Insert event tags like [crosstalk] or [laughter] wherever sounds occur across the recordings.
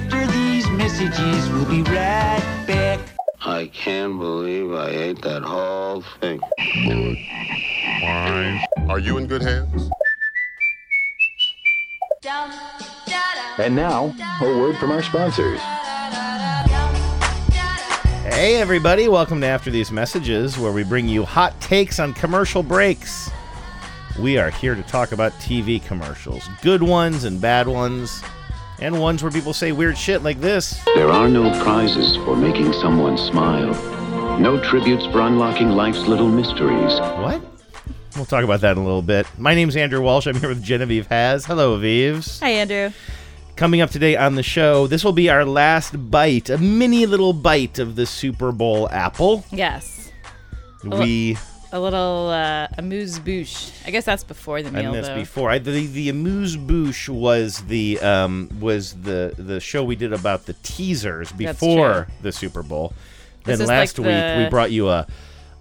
after these messages. We'll be right back. I can't believe I ate that whole thing. Are you in good hands? And now, a word from our sponsors. Hey, everybody, welcome to After These Messages, where we bring you hot takes on commercial breaks. We are here to talk about TV commercials good ones and bad ones, and ones where people say weird shit like this. There are no prizes for making someone smile, no tributes for unlocking life's little mysteries. What? We'll talk about that in a little bit. My name's Andrew Walsh. I'm here with Genevieve Has. Hello, Avives. Hi, Andrew. Coming up today on the show, this will be our last bite, a mini little bite of the Super Bowl apple. Yes. We A little uh, amuse bouche. I guess that's before the meal, and this though. before. I, the the amuse bouche was the um was the the show we did about the teasers before the Super Bowl. Then last like week the- we brought you a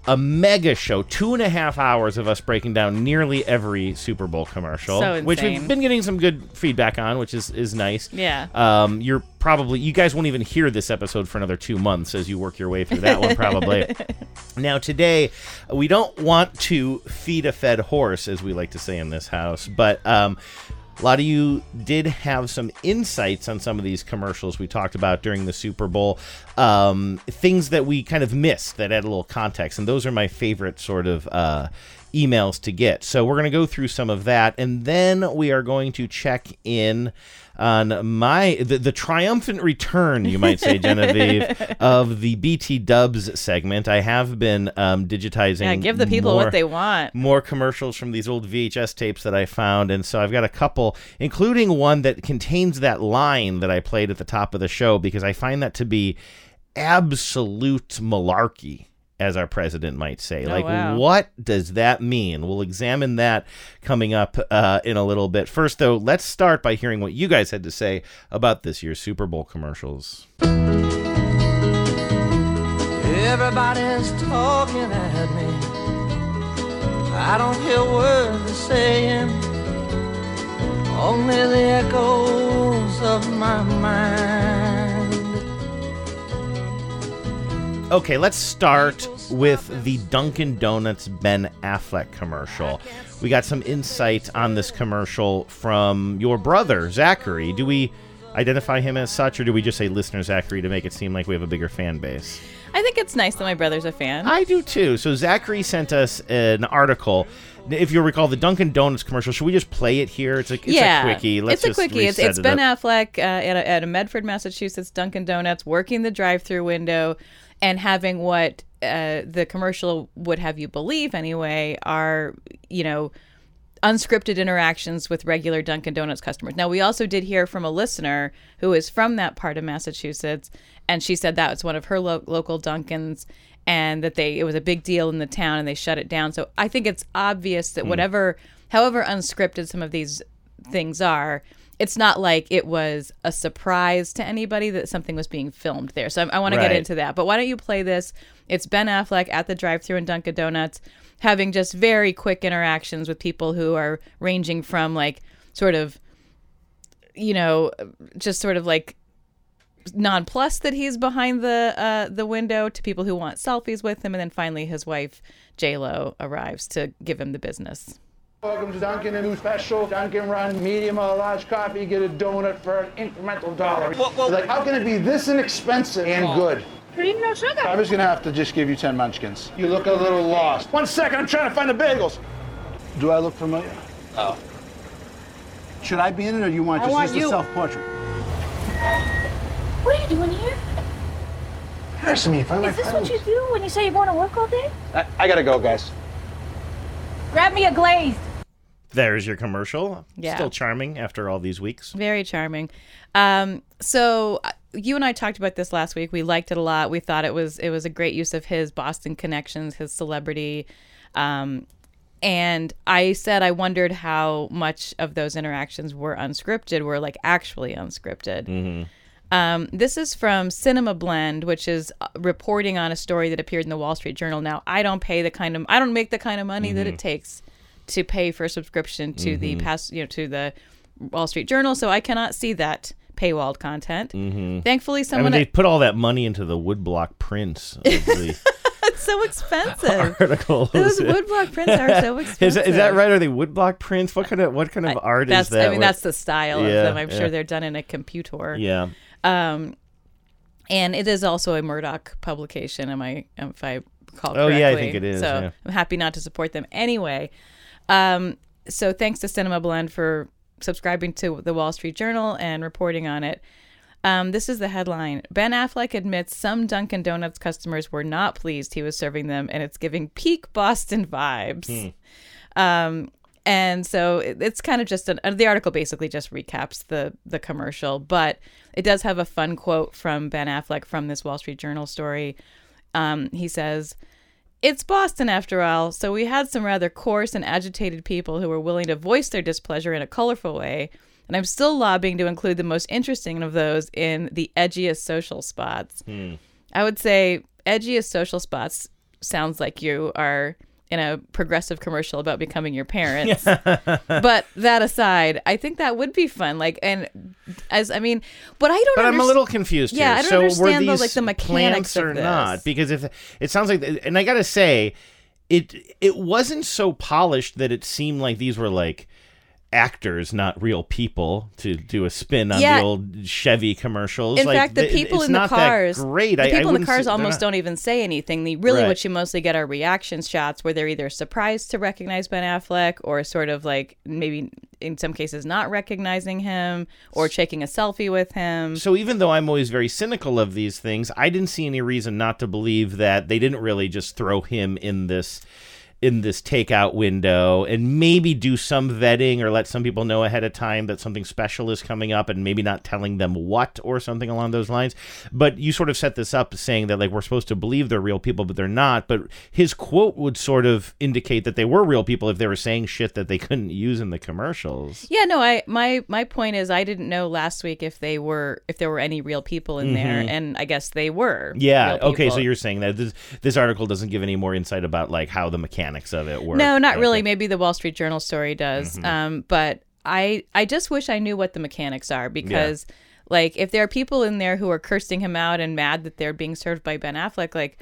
a mega show, two and a half hours of us breaking down nearly every Super Bowl commercial, So which we've been getting some good feedback on, which is is nice. Yeah. Um, you're probably you guys won't even hear this episode for another two months as you work your way through that one, probably. [laughs] Now, today, we don't want to feed a fed horse, as we like to say in this house, but um, a lot of you did have some insights on some of these commercials we talked about during the Super Bowl. Um, things that we kind of missed that add a little context, and those are my favorite sort of. Uh, emails to get so we're going to go through some of that and then we are going to check in on my the, the triumphant return you might say [laughs] genevieve of the bt dubs segment i have been um, digitizing yeah, give the people more- what they want. more commercials from these old VHS tapes that I found. And so I've got a couple, including one that contains that line that I played at the top of the show, because I find that to be absolute malarkey. As our president might say. Oh, like, wow. what does that mean? We'll examine that coming up uh, in a little bit. First, though, let's start by hearing what you guys had to say about this year's Super Bowl commercials. Everybody's talking at me. I don't hear words they're saying, only the echoes of my mind. Okay, let's start with the Dunkin' Donuts Ben Affleck commercial. We got some insight on this commercial from your brother, Zachary. Do we identify him as such, or do we just say listener Zachary to make it seem like we have a bigger fan base? I think it's nice that my brother's a fan. I do too. So Zachary sent us an article. If you'll recall the Dunkin' Donuts commercial, should we just play it here? It's a, it's yeah, a quickie. Let's it's a quickie. It's, it's it Ben up. Affleck uh, at, a, at a Medford, Massachusetts Dunkin' Donuts, working the drive-through window, and having what uh, the commercial would have you believe anyway are you know unscripted interactions with regular Dunkin' Donuts customers. Now, we also did hear from a listener who is from that part of Massachusetts, and she said that was one of her lo- local Dunkins, and that they it was a big deal in the town, and they shut it down. So I think it's obvious that whatever, however unscripted some of these things are. It's not like it was a surprise to anybody that something was being filmed there. So I, I want to get into that. But why don't you play this? It's Ben Affleck at the drive-through in Dunkin' Donuts, having just very quick interactions with people who are ranging from like sort of, you know, just sort of like nonplussed that he's behind the uh, the window to people who want selfies with him, and then finally his wife J Lo arrives to give him the business. Welcome to Dunkin' a new special. Dunkin' Run, medium or large coffee, get a donut for an incremental dollar. like, how can it be this inexpensive and oh. good? Cream, no sugar. I'm just gonna have to just give you 10 munchkins. You look a little lost. One second, I'm trying to find the bagels. Do I look familiar? Oh. Should I be in it or you want I just want just a self-portrait? What are you doing here? Embarrassing me, find my Is this what you do when you say you're going to work all day? I, I gotta go, guys. Grab me a glaze. There's your commercial. Yeah. Still charming after all these weeks. Very charming. Um, so uh, you and I talked about this last week. We liked it a lot. We thought it was it was a great use of his Boston connections, his celebrity. Um, and I said I wondered how much of those interactions were unscripted, were like actually unscripted. Um, this is from Cinema Blend, which is uh, reporting on a story that appeared in the Wall Street Journal. Now, I don't pay the kind of I don't make the kind of money that it takes to pay for a subscription to the past, you know, to the Wall Street Journal, so I cannot see that paywalled content. Thankfully, I mean, someone they put all that money into the woodblock prints the [laughs] it's so expensive. [laughs] articles. Those woodblock prints are so expensive. [laughs] Is, that- is that right? Are they woodblock prints? What kind of what kind of art That's is that? I mean What- that's the style Yeah, of them. I'm yeah. sure they're done in a computer. yeah. Um, and it is also a Murdoch publication. Am I? If I recall Oh, correctly. yeah, I think it is, So yeah. I'm happy not to support them anyway. Um, so thanks to Cinema Blend for subscribing to the Wall Street Journal and reporting on it. Um, this is the headline. Ben Affleck admits some Dunkin' Donuts customers were not pleased he was serving them, and it's giving peak Boston vibes. Um, and so it- it's kind of just an, uh, the article basically just recaps the the commercial, but it does have a fun quote from Ben Affleck from this Wall Street Journal story. Um, he says, "It's Boston after all, so we had some rather coarse and agitated people who were willing to voice their displeasure in a colorful way." And I'm still lobbying to include the most interesting of those in the edgiest social spots. Hmm. I would say edgiest social spots sounds like you are in a progressive commercial about becoming your parents. [laughs] but that aside, I think that would be fun. Like, and as I mean, but I don't. But I'm a little confused Yeah, here. I don't so were understand the, these like, the mechanics or not? Because if it sounds like, and I gotta say, it it wasn't so polished that it seemed like these were like actors, not real people, to do a spin on Yeah. the old Chevy commercials. In Like, fact, the th- people in the cars, great. the I- I people in the cars say- almost not- don't even say anything. The really Right. what you mostly get are reaction shots where they're either surprised to recognize Ben Affleck or sort of like maybe in some cases not recognizing him or taking a selfie with him. So even though I'm always very cynical of these things, I didn't see any reason not to believe that they didn't really just throw him in this in this takeout window and maybe do some vetting or let some people know ahead of time that something special is coming up and maybe not telling them what or something along those lines. But you sort of set this up saying that like we're supposed to believe they're real people but they're not. But his quote would sort of indicate that they were real people if they were saying shit that they couldn't use in the commercials. Yeah, no, I my my point is I didn't know last week if they were if there were any real people in there and I guess they were. Mm-hmm. Yeah. Okay. So you're saying that this this article doesn't give any more insight about like how the mechanics of it work. No, not really. Okay. Mm-hmm. Maybe the Wall Street Journal story does. Um, but I I just wish I knew what the mechanics are because like if there are people in there who are cursing him out and mad that they're being served by Ben Affleck, like,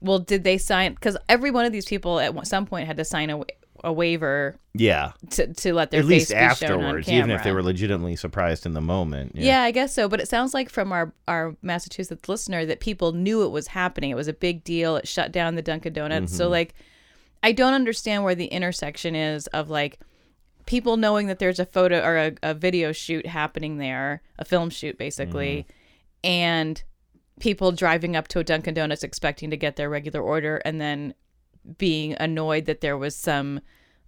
well, did they sign? Because every one of these people at some point had to sign a, a waiver Yeah. to, to let their At face least be shown on afterwards, even if they were legitimately surprised in the moment. Yeah, I guess so. But it sounds like from our, our Massachusetts listener that people knew it was happening. It was a big deal. It shut down the Dunkin' Donuts. So, like, I don't understand where the intersection is of like people knowing that there's a photo or a, a video shoot happening there, a film shoot basically, mm-hmm. and people driving up to a Dunkin' Donuts expecting to get their regular order and then being annoyed that there was some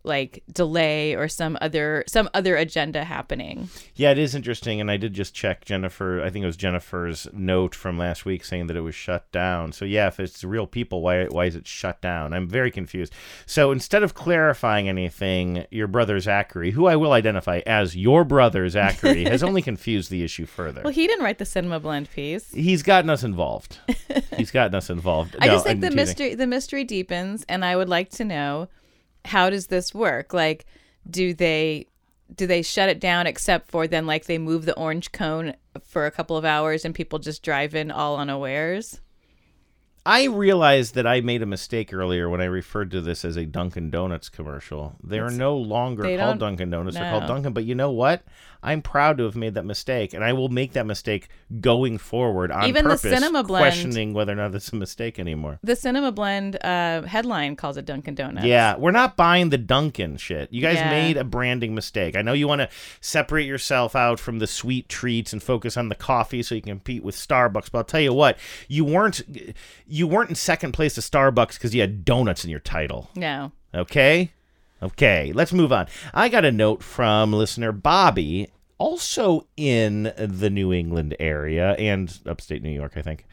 like delay or some other some other agenda happening. Yeah, it is interesting, and I did just check Jennifer. I think it was Jennifer's note from last week saying that it was shut down. So yeah, if it's real people, why why is it shut down? I'm very confused. So instead of clarifying anything, your brother Zachary, who I will identify as your brother Zachary, has [laughs] only confused the issue further. Well, he didn't write the cinema blend piece. He's gotten us involved. He's gotten us involved. [laughs] I No, just think I'm the teasing. mystery the mystery deepens, and I would like to know how does this work? Like, do they do they shut it down except for then like they move the orange cone for a couple of hours and people just drive in all unawares? I realized that I made a mistake earlier when I referred to this as a Dunkin' Donuts commercial. They are no longer called Dunkin' Donuts. They're called. Dunkin'. But you know what? I'm proud to have made that mistake, and I will make that mistake going forward on Even the Cinema Blend- questioning whether or not it's a mistake anymore. The cinema blend uh, headline calls it Dunkin' Donuts. Yeah, we're not buying the Dunkin' shit. You guys Yeah. made a branding mistake. I know you want to separate yourself out from the sweet treats and focus on the coffee so you can compete with Starbucks. But I'll tell you what, you weren't you weren't in second place to Starbucks because you had donuts in your title. No. Okay? Okay, let's move on. I got a note from listener Bobby, also in the New England area and upstate New York, I think.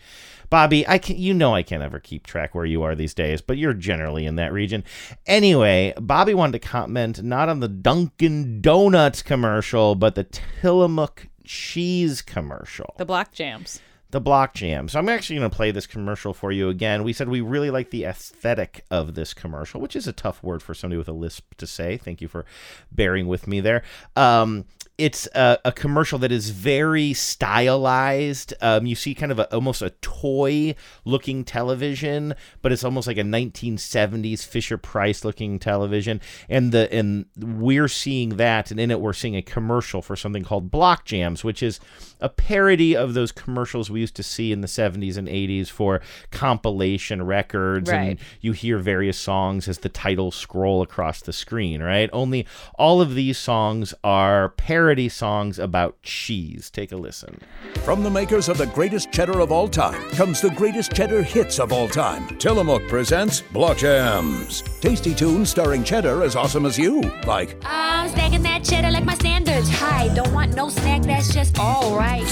Bobby, I can you know I can't ever keep track where you are these days, but you're generally in that region. Anyway, Bobby wanted to comment not on the Dunkin' Donuts commercial, but the Tillamook cheese commercial. The block jams. The block jam. So I'm actually going to play this commercial for you again. We said we really like the aesthetic of this commercial, which is a tough word for somebody with a lisp to say. Thank you for bearing with me there. Um, it's a, a, commercial that is very stylized. Um, you see kind of a, almost a toy looking television, but it's almost like a 1970s Fisher Price looking television. And the and we're seeing that, and in it we're seeing a commercial for something called Block Jams, which is a parody of those commercials we used to see in the 70s and 80s for compilation records, Right. and you hear various songs as the titles scroll across the screen. Right? Only all of these songs are parody songs about cheese. Take a listen. From the makers of the greatest cheddar of all time comes the greatest cheddar hits of all time. Tillamook presents Block Jams. Tasty tunes starring cheddar as awesome as you, like I'm stacking that cheddar like my standards high. Don't want no snack that's just all right.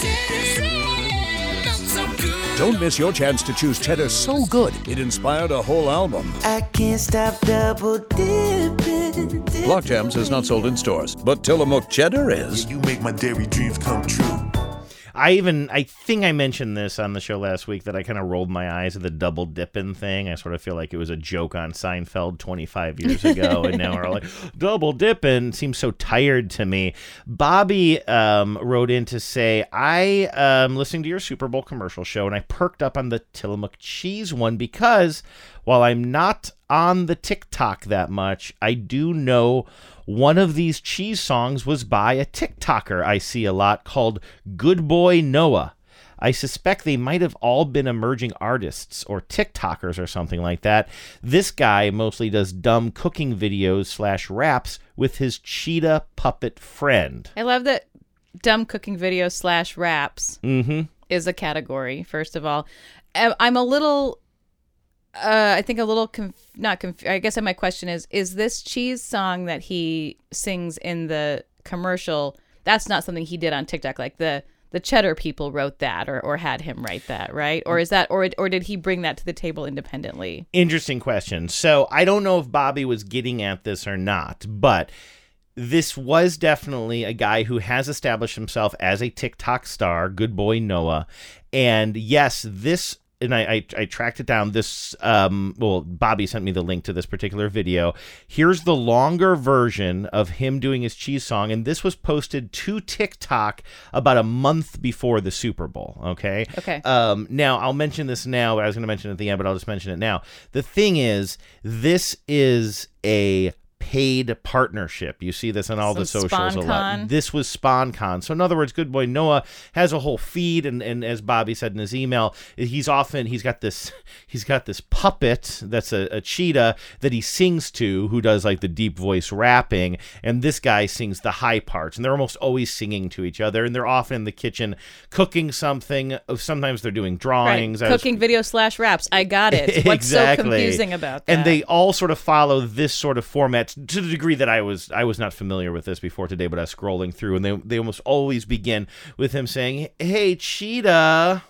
Don't miss your chance to choose cheddar so good it inspired a whole album. I can't stop double dipping. Block Jams is not sold in stores, but Tillamook cheddar is. You make my dairy dreams come true. I even I think I mentioned this on the show last week that I kind of rolled my eyes at the double dipping thing. I sort of feel like it was a joke on Seinfeld 25 years ago, [laughs] and now we're like double dipping seems so tired to me. Bobby um, wrote in to say I am listening to your Super Bowl commercial show, and I perked up on the Tillamook cheese one because while I'm not on the TikTok that much, I do know one of these cheese songs was by a TikToker I see a lot called Good Boy Noah. I suspect they might have all been emerging artists or TikTokers or something like that. This guy mostly does dumb cooking videos slash raps with his cheetah puppet friend. I love that dumb cooking video slash raps Mm-hmm. is a category. First of all, I'm a little. Uh, I think a little conf- not conf- I guess my question is: Is this cheese song that he sings in the commercial? That's not something he did on TikTok. Like the the Cheddar people wrote that, or, or had him write that, right? Or is that, or or did he bring that to the table independently? Interesting question. So I don't know if Bobby was getting at this or not, but this was definitely a guy who has established himself as a TikTok star, good boy Noah. And yes, this and I, I, I tracked it down. This um well, Bobby sent me the link to this particular video. Here's the longer version of him doing his cheese song, and this was posted to TikTok about a month before the Super Bowl. Okay. Okay. Um, now I'll mention this now. I was going to mention it at the end, but I'll just mention it now. The thing is, this is a paid partnership. You see this on all the Some socials a lot. This was sponcon. So in other words, Good Boy Noah has a whole feed, and, and as Bobby said in his email, he's often he's got this [laughs] he's got this puppet that's a, a cheetah that he sings to, who does like the deep voice rapping, and this guy sings the high parts, and they're almost always singing to each other, and they're often in the kitchen cooking something. Sometimes they're doing drawings. right. I was- Cooking video slash raps. I got it. [laughs] What's so confusing about that? and they all sort of follow this sort of format to the degree that I was I was not familiar with this before today, but I was scrolling through, and they they almost always begin with him saying, "Hey, cheetah."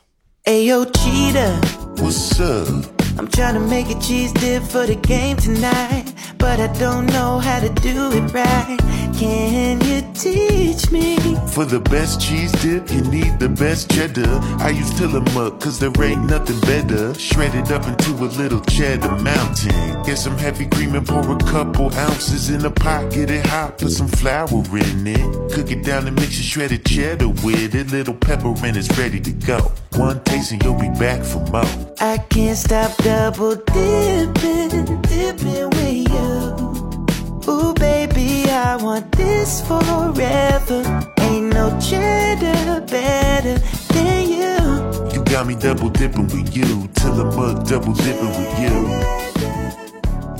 Ayo, cheetah. What's up? I'm trying to make a cheese dip for the game tonight, but I don't know how to do it right. Can you teach me? For the best cheese dip, you need the best cheddar. I use Tillamook, cause there ain't nothing better. Shred it up into a little cheddar mountain. Get some heavy cream and pour a couple ounces in a pot. Get it hot, put some flour in it. Cook it down and mix your shredded cheddar with it. Little pepper and it's ready to go. One taste and you'll be back for more. I can't stop double dipping, dipping with you. Ooh, baby, I want this forever. Ain't no cheddar better than you. You got me double dipping with you. Tillamook double dipping with you.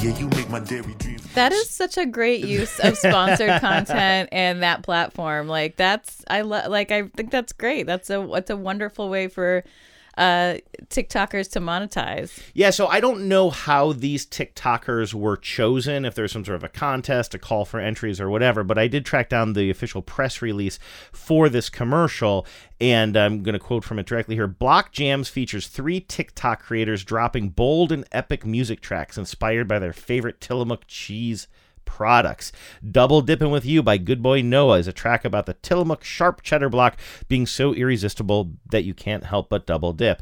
Yeah, you make my dairy dreams. That is such a great use of sponsored [laughs] content and that platform. Like that's I lo- like I think that's great. That's a it's a wonderful way for uh TikTokers to monetize. Yeah, so I don't know how these TikTokers were chosen, if there's some sort of a contest, a call for entries, or whatever, but I did track down the official press release for this commercial, and I'm going to quote from it directly here Block Jams features three TikTok creators dropping bold and epic music tracks inspired by their favorite Tillamook cheese products. Double Dippin' With You by Good Boy Noah is a track about the Tillamook sharp cheddar block being so irresistible that you can't help but double dip.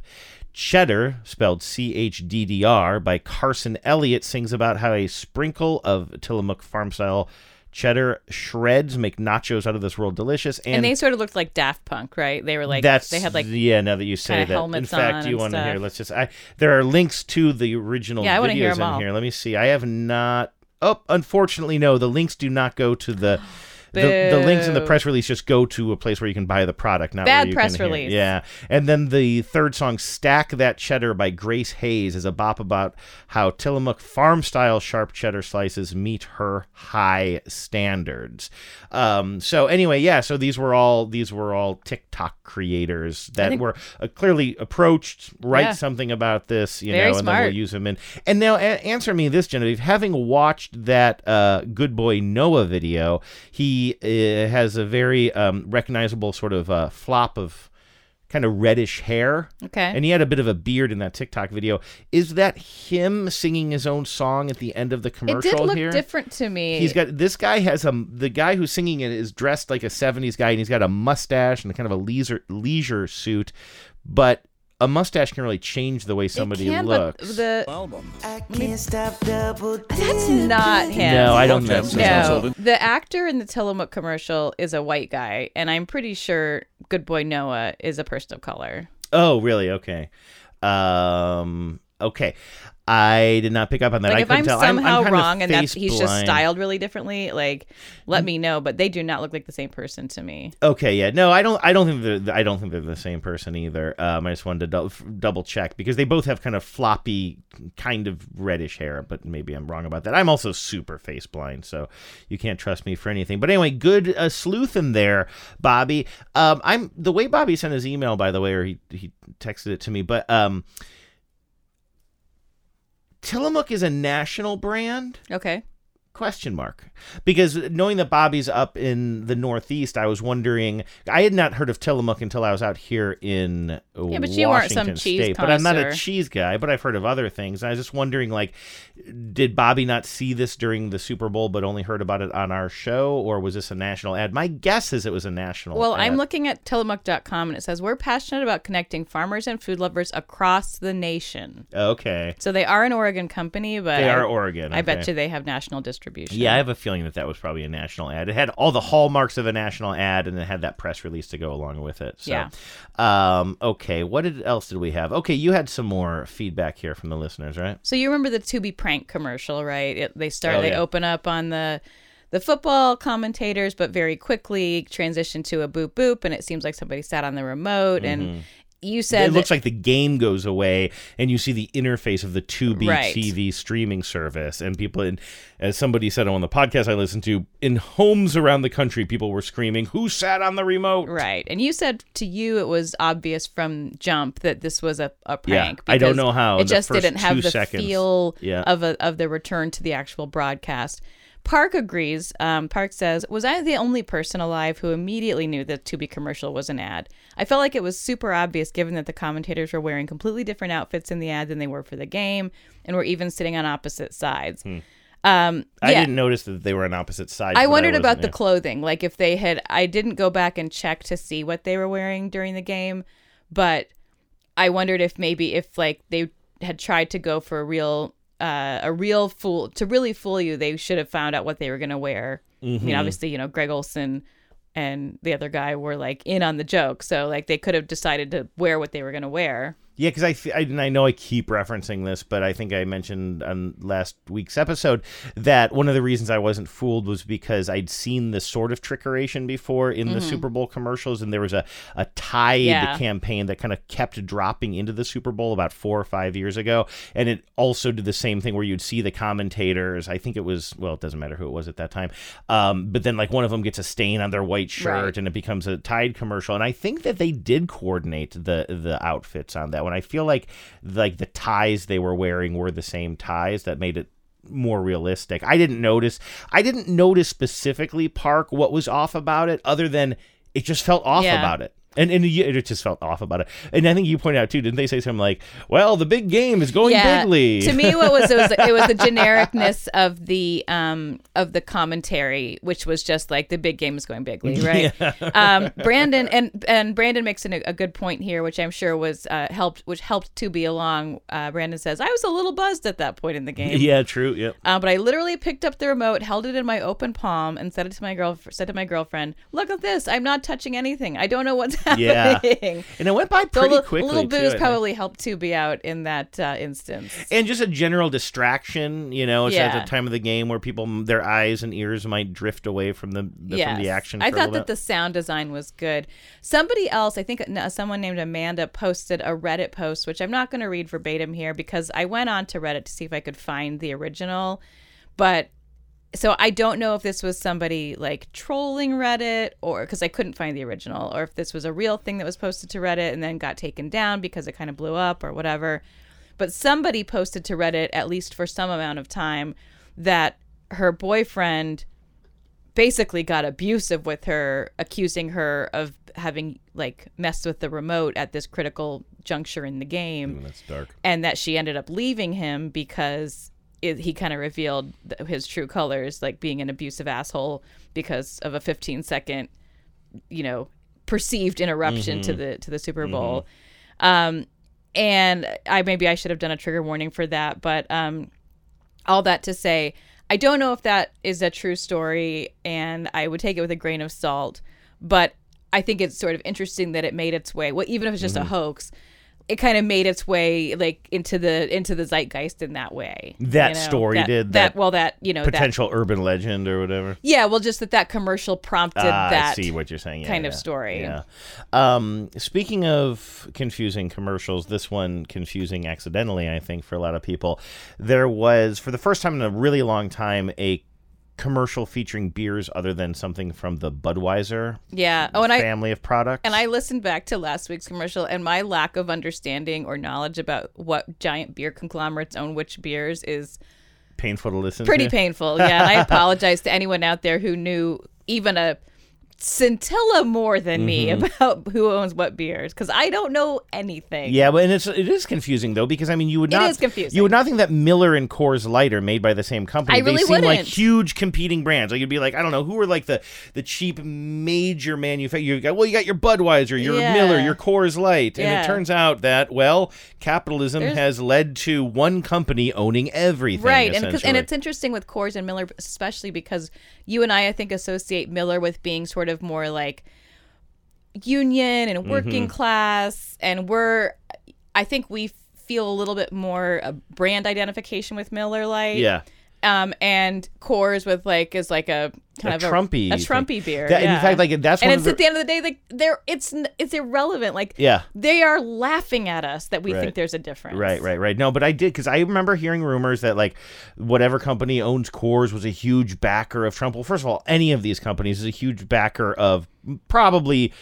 Cheddar, spelled C H D D R, by Carson Elliott, sings about how a sprinkle of Tillamook farm style cheddar shreds make nachos out of this world delicious. And, And, they sort of looked like Daft Punk, right? They were like that's they had like yeah. Now that you say that, in fact, you want to hear? Let's just. I there are links to the original Yeah, videos in all. here. Let me see. I have not. Oh, unfortunately, no. The links do not go to the. The, the links in the press release just go to a place where you can buy the product, not Bad press can hear- release. Yeah, and then the third song, "Stack That Cheddar" by Grace Hayes, is a bop about how Tillamook farm-style sharp cheddar slices meet her high standards. Um, so anyway, yeah. So these were all these were all TikTok creators that think- were uh, clearly approached. Write Yeah. something about this, you Very know, and then we'll use them in. And now, a- answer me this, Genevieve. Having watched that uh, Good Boy Noah video, he uh, has a very um, recognizable sort of uh, flop of kind of reddish hair. Okay. And he had a bit of a beard in that TikTok video. Is that him singing his own song at the end of the it commercial did look here? different to me. He's got this guy has a the guy who's singing it is dressed like a 70s guy and he's got a mustache and kind of a leisure leisure suit, but a mustache can really change the way somebody can, but looks. the I can't stop double [laughs] that's not him. no, I don't think so. No, the actor in the Tillamook commercial is a white guy, and I'm pretty sure Good Boy Noah is a person of color. Oh, really? Okay. Um. Okay. I did not pick up on that. Like I if I'm tell. somehow I'm, I'm wrong and that's he's just styled really differently, like let me know. But they do not look like the same person to me. Okay, yeah, no, I don't. I don't think they're. I don't think they're the same person either. Um, I just wanted to dou- double check because they both have kind of floppy, kind of reddish hair. But maybe I'm wrong about that. I'm also super face blind, so you can't trust me for anything. But anyway, good uh, sleuth in there, Bobby. Um, I'm the way Bobby sent his email, by the way, or he he texted it to me. But um, Tillamook is a national brand. Okay. Question mark. Because knowing that Bobby's up in the Northeast, I was wondering. I had not heard of Tillamook until I was out here in Yeah, but you weren't some Washington cheese State. But I'm not a cheese guy. But I've heard of other things. And I was just wondering, like, did Bobby not see this during the Super Bowl, but only heard about it on our show, or was this a national ad? My guess is it was a national. Well, I'm looking at Tillamook.com and it says we're passionate about connecting farmers and food lovers across the nation. Okay. So they are an Oregon company, but They are Oregon, I bet you they have national distribution. Yeah, I have a feeling that that was probably a national ad. It had all the hallmarks of a national ad, and it had that press release to go along with it. So, Yeah. Um. Okay. What did else did we have? Okay, you had some more feedback here from the listeners, right? So you remember the Tubi Prank commercial, right? It, they start, Oh, they yeah. open up on the the football commentators, but very quickly transition to a boop boop, and it seems like somebody sat on the remote. And you said it looks like the game goes away, and you see the interface of the Tubi Right. TV streaming service, and people. In, as somebody said on the podcast I listened to, in homes around the country, people were screaming, "Who sat on the remote?" Right. And you said to you it was obvious from jump that this was a, a Yeah, prank. I don't know how It just didn't have the seconds. feel Yeah. of a, of the return to the actual broadcast. Park agrees. Um, Park says, Was I the only person alive who immediately knew that Tubi commercial was an ad? I felt like it was super obvious given that the commentators were wearing completely different outfits in the ad than they were for the game and were even sitting on opposite sides. Um, Hmm. I yeah. didn't notice that they were on opposite sides. I wondered wasn't- about the yeah. clothing. Like if they had, I didn't go back and check to see what they were wearing during the game, but I wondered if maybe if like they had tried to go for a real, uh, a real fool to really fool you, they should have found out what they were gonna wear. I mean, Mhm. obviously, you know, Greg Olsen and the other guy were like in on the joke, so like they could have decided to wear what they were gonna wear. Yeah, because I, I and I know I keep referencing this, but I think I mentioned on last week's episode that one of the reasons I wasn't fooled was because I'd seen this sort of trickeration before in the Mhm. Super Bowl commercials, and there was a a Tide Yeah. campaign that kind of kept dropping into the Super Bowl about four or five years ago, and it also did the same thing where you'd see the commentators. I think it was well, it doesn't matter who it was at that time, um, but then like one of them gets a stain on their white shirt, Right. and it becomes a Tide commercial, and I think that they did coordinate the the outfits on that one. I feel like like the ties they were wearing were the same ties that made it more realistic. I didn't notice. I didn't notice specifically Park what was off about it, other than it just felt off Yeah. about it. And and it just felt off about it. And I think you pointed out too, didn't they say something like, "Well, the big game is going bigly." To me, what was it was it was the [laughs] genericness of the um of the commentary, which was just like the big game is going bigly, right? [laughs] Um, Brandon and and Brandon makes an, a good point here, which I'm sure was uh, helped, which helped Tubi along. Uh, Brandon says, "I was a little buzzed at that point in the game." yeah, true. Yep. Uh, but I literally picked up the remote, held it in my open palm, and said it to my girl. Said to my girlfriend, "Look at this! I'm not touching anything. I don't know what's Yeah. [laughs] And it went by So pretty quickly. a little too, booze think. probably helped Tubi out in that uh, instance. and just a general distraction. You know, it's at the time of the game where people their eyes and ears might drift away from the, the from the action. I thought that bit. the sound design was good. Somebody else, I think someone named Amanda, posted a Reddit post, which I'm not going to read verbatim here because I went on to Reddit to see if I could find the original. But so I don't know if this was somebody like trolling Reddit or because I couldn't find the original, or if this was a real thing that was posted to Reddit and then got taken down because it kind of blew up or whatever. But somebody posted to Reddit, at least for some amount of time, that her boyfriend basically got abusive with her, accusing her of having like messed with the remote at this critical juncture in the game. that's dark. And that she ended up leaving him because it, he kind of revealed his true colors, like being an abusive asshole because of a 15 second, you know, perceived interruption to Mhm. the to the Super Bowl. Um, and I maybe I should have done a trigger warning for that, but um, all that to say, I don't know if that is a true story, and I would take it with a grain of salt. But I think it's sort of interesting that it made its way. Well, even if it's just Mhm. a hoax, it kind of made its way like into the into the zeitgeist in that way. that you know? story That- did that, that. Well, that you know that- potential urban legend or whatever. yeah, well, just that that commercial prompted Ah, that. I see what you're saying. Yeah, kind of story. Yeah. Um, speaking of confusing commercials, this one confusing accidentally, I think, for a lot of people. There was, for the first time in a really long time, a commercial featuring beers other than something from the Budweiser Yeah. Oh, and I family of products. And I listened back to last week's commercial, and my lack of understanding or knowledge about what giant beer conglomerates own which beers is painful to listen to pretty to. painful. Yeah, and I [laughs] apologize to anyone out there who knew even a scintilla more than me Mhm. about [laughs] who owns what beers because I don't know anything. Yeah, but and it's it is confusing though because I mean you would not is confusing. you would not think that Miller and Coors Light are made by the same company. I really they seem like wouldn't. huge competing brands. Like you'd be like I don't know who are like the the cheap major manufacturer. You got well you got your Budweiser, your Yeah. Miller, your Coors Light, and Yeah. it turns out that well capitalism There's- has led to one company owning everything. right and and it's interesting with Coors and Miller especially because you and I I think associate Miller with being sort of more like union and working Mhm. class and we're I think we feel a little bit more a brand identification with Miller Lite Yeah. Um and Coors with like is like a kind A of Trumpy a, a thing. Trumpy beer That- in fact, like, that's and one it's of at the- the end of the day like they're it's it's irrelevant like Yeah. they are laughing at us that we Right. think there's a difference Right, right, right. No, but I did because I remember hearing rumors that like whatever company owns Coors was a huge backer of Trump. Well, first of all, any of these companies is a huge backer of probably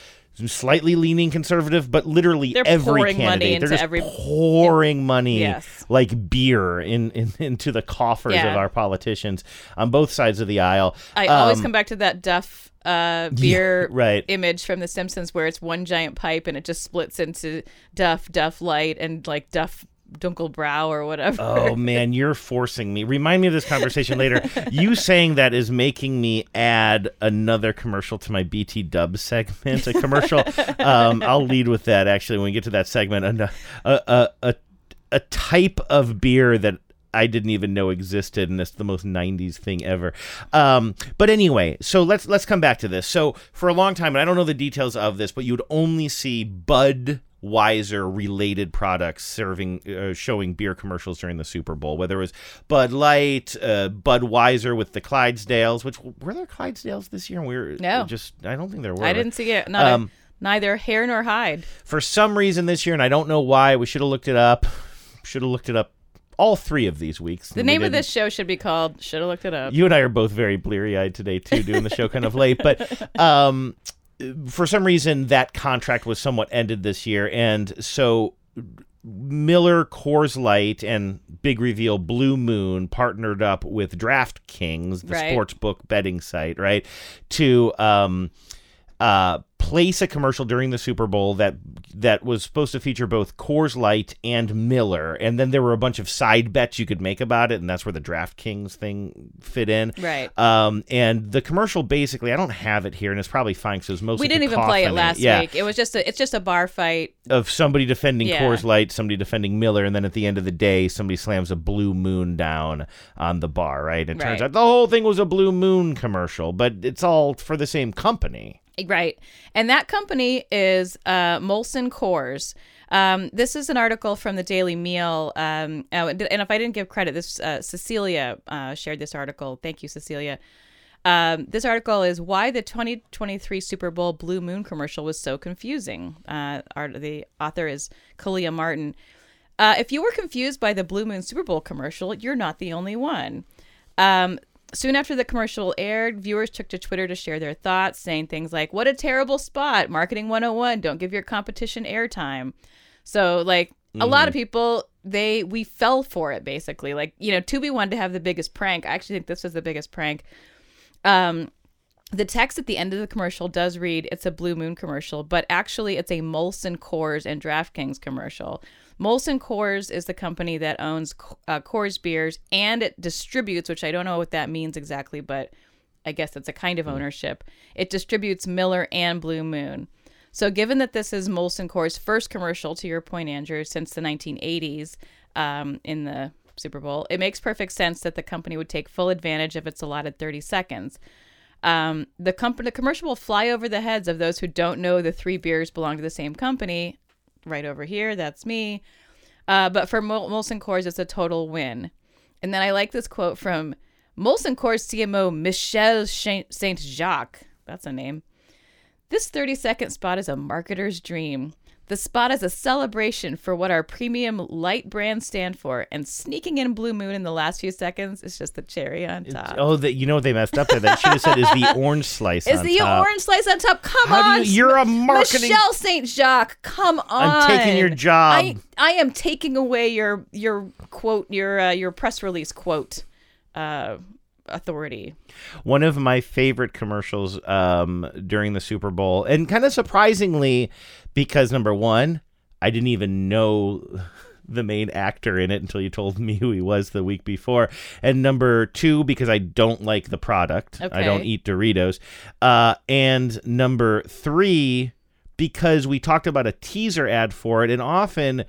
slightly leaning conservative, but literally They're every pouring money candidate. They're into just every- pouring money Yes. like beer in, in [laughs] into the coffers Yeah. of our politicians on both sides of the aisle. I always Um, come back to that Duff uh, beer [laughs] right. image from The Simpsons where it's one giant pipe and it just splits into Duff, Duff Light, and like Duff Dunkelbrow or whatever. Oh [laughs] man, you're forcing me. Remind me of this conversation later. You saying that is making me add another commercial to my BT Dub segment. A commercial. [laughs] um, I'll lead with that actually when we get to that segment. A, a a a type of beer that. I didn't even know existed, and it's the most '90s thing ever. Um, but anyway, so let's let's come back to this. So for a long time, and I don't know the details of this, but you would only see Bud Weiser related products serving uh, showing beer commercials during the Super Bowl whether it was Bud Light uh, Budweiser with the Clydesdales which were there Clydesdales this year we were No. just I don't think there were I didn't see it. Not a- Um, neither hair nor hide. for some reason this year and I don't know why we should have looked it up should have looked it up all three of these weeks The name of this show should be called. Should have looked it up. You and I are both very bleary eyed today too, doing the show kind of late. But [laughs] um, for some reason, that contract was somewhat ended this year, and so Miller Coors Light and big reveal Blue Moon partnered up with DraftKings, the Right. sports book betting site, right, to um, uh, place a commercial during the Super Bowl that that was supposed to feature both Coors Light and Miller, and then there were a bunch of side bets you could make about it, and that's where the DraftKings thing fit in. Right. Um, and the commercial basically, I don't have it here, and it's probably fine because it was mostly we didn't even play it last yeah, week. It was just a it's just a bar fight. Of somebody defending Yeah. Coors Light, somebody defending Miller, and then at the end of the day, somebody slams a blue moon down on the bar. Right. It turns Right. out the whole thing was a blue moon commercial, but it's all for the same company. Right. And that company is uh, Molson Coors. Um, this is an article from the Daily Meal. Um, oh, and if I didn't give credit, this uh, Cecilia uh, shared this article. Thank you, Cecilia. Um, this article is why the 2023 Super Bowl Blue Moon commercial was so confusing. Uh, the author is Kalia Martin. Uh, if you were confused by the Blue Moon Super Bowl commercial, you're not the only one. Um, soon after the commercial aired, viewers took to Twitter to share their thoughts, saying things like, What a terrible spot! Marketing 101, don't give your competition airtime. So, like, a lot of people, they, we fell for it basically. Like, you know, Tubi wanted to have the biggest prank. I actually think this was the biggest prank. Um, the text at the end of the commercial does read it's a Blue Moon commercial, but actually it's a Molson Coors and DraftKings commercial. Molson Coors is the company that owns uh, Coors beers and it distributes, which I don't know what that means exactly, but I guess it's a kind of ownership. It distributes Miller and Blue Moon. So, given that this is Molson Coors' first commercial, to your point, Andrew, since the 1980s um, in the Super Bowl, it makes perfect sense that the company would take full advantage of its allotted 30 seconds. Um, the, comp- the commercial will fly over the heads of those who don't know the three beers belong to the same company. Right over here, that's me. Uh, but for Mol- Molson Coors, it's a total win. And then I like this quote from Molson Coors CMO Michelle Saint Jacques. That's a name. This 30 second spot is a marketer's dream. The spot is a celebration for what our premium light brands stand for, and sneaking in Blue Moon in the last few seconds is just the cherry on top. Oh, that you know what they messed up there. They should have said is the [laughs] orange slice. Is on the top. orange slice on top? Come How on, you- you're a marketing- Michelle Saint Jacques. Come on, I'm taking your job. I, I am taking away your your quote your uh, your press release quote uh, authority. One of my favorite commercials um, during the Super Bowl, and kind of surprisingly, because number one, I didn't even know the main actor in it until you told me who he was the week before, and number two, because I don't like the product, I don't eat Doritos, uh, and number three, because we talked about a teaser ad for it, and often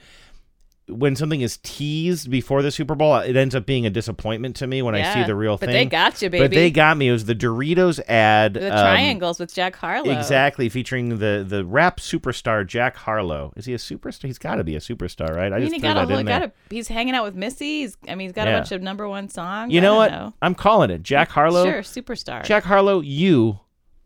when something is teased before the Super Bowl, it ends up being a disappointment to me when I see the real but thing. they got you, baby. But they got me. It was the Doritos ad. The um, triangles with Jack Harlow. Exactly, featuring the the rap superstar Jack Harlow. Is he a superstar? He's got to be a superstar, right? I, I mean, just he got a whole, got a, he's hanging out with Missy. He's, I mean, he's got Yeah. a bunch of number one songs. You I know what? know. I'm calling it. Jack Harlow. Sure, superstar. Jack Harlow, you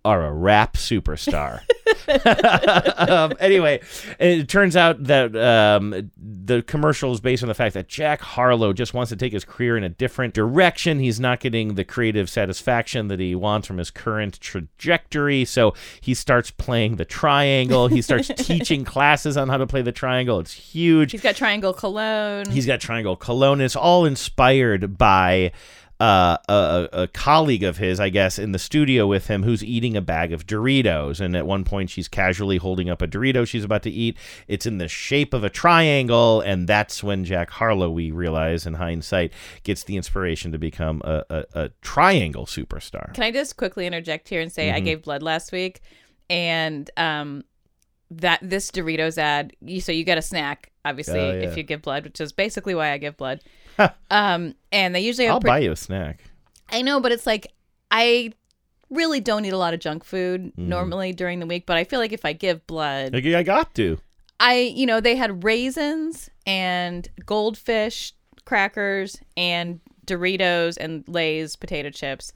are a rap superstar. [laughs] um, anyway, it turns out that um, the commercial is based on the fact that Jack Harlow just wants to take his career in a different direction. He's not getting the creative satisfaction that he wants from his current trajectory. So he starts playing the triangle. He starts [laughs] teaching classes on how to play the triangle. It's huge. He's got triangle cologne. He's got Triangle Cologne. It's all inspired by uh, a, a colleague of his, I guess, in the studio with him who's eating a bag of Doritos. And at one point, she's casually holding up a Dorito she's about to eat. It's in the shape of a triangle. And that's when Jack Harlow, we realize in hindsight, gets the inspiration to become a, a, a triangle superstar. Can I just quickly interject here and say I Mhm. gave blood last week, and um, that this Doritos ad. You, so you get a snack, obviously, Oh, yeah. if you give blood, which is basically why I give blood. [laughs] um, and they usually have I'll pre- buy you a snack. I know, but it's like I really don't eat a lot of junk food Mhm. normally during the week, but I feel like if I give blood, Like, I got to. I you know they had raisins and goldfish crackers and Doritos and Lay's potato chips,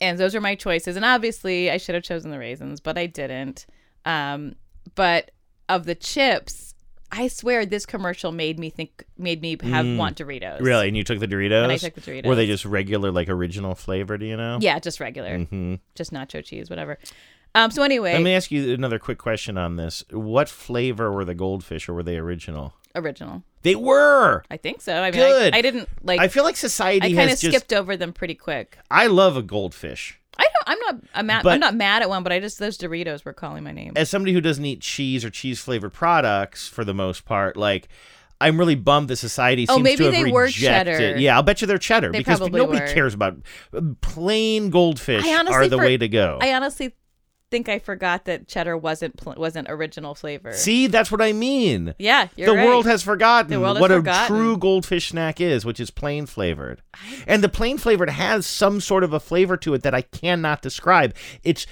and those are my choices. And obviously, I should have chosen the raisins, but I didn't. Um, but of the chips, I swear this commercial made me think, made me have Mm. want Doritos. Really? And you took the Doritos? And I took the Doritos. Were they just regular, like original flavor? Do you know? Yeah, just regular, hmm just nacho cheese, whatever. Um. So anyway, Let me ask you another quick question on this. What flavor were the goldfish, or were they original? original. They were. I think so. I mean, Good. I, I did didn't like. I feel like society I kind of skipped over them pretty quick. I love a goldfish. I don't. I'm not I'm mad, But- I'm not mad at one, but I just those Doritos were calling my name. as somebody who doesn't eat cheese or cheese flavored products for the most part, like I'm really bummed that society Oh, seems maybe to have they were cheddar. Yeah, I'll bet you they're cheddar They because nobody were. cares about plain goldfish are the for- way to go. I honestly think I forgot that cheddar wasn't pl- wasn't original flavor. See, that's what I mean. Yeah, you're the right. world has forgotten world has what forgotten. a true goldfish snack is, which is plain flavored. And the plain flavored has some sort of a flavor to it that I cannot describe. It's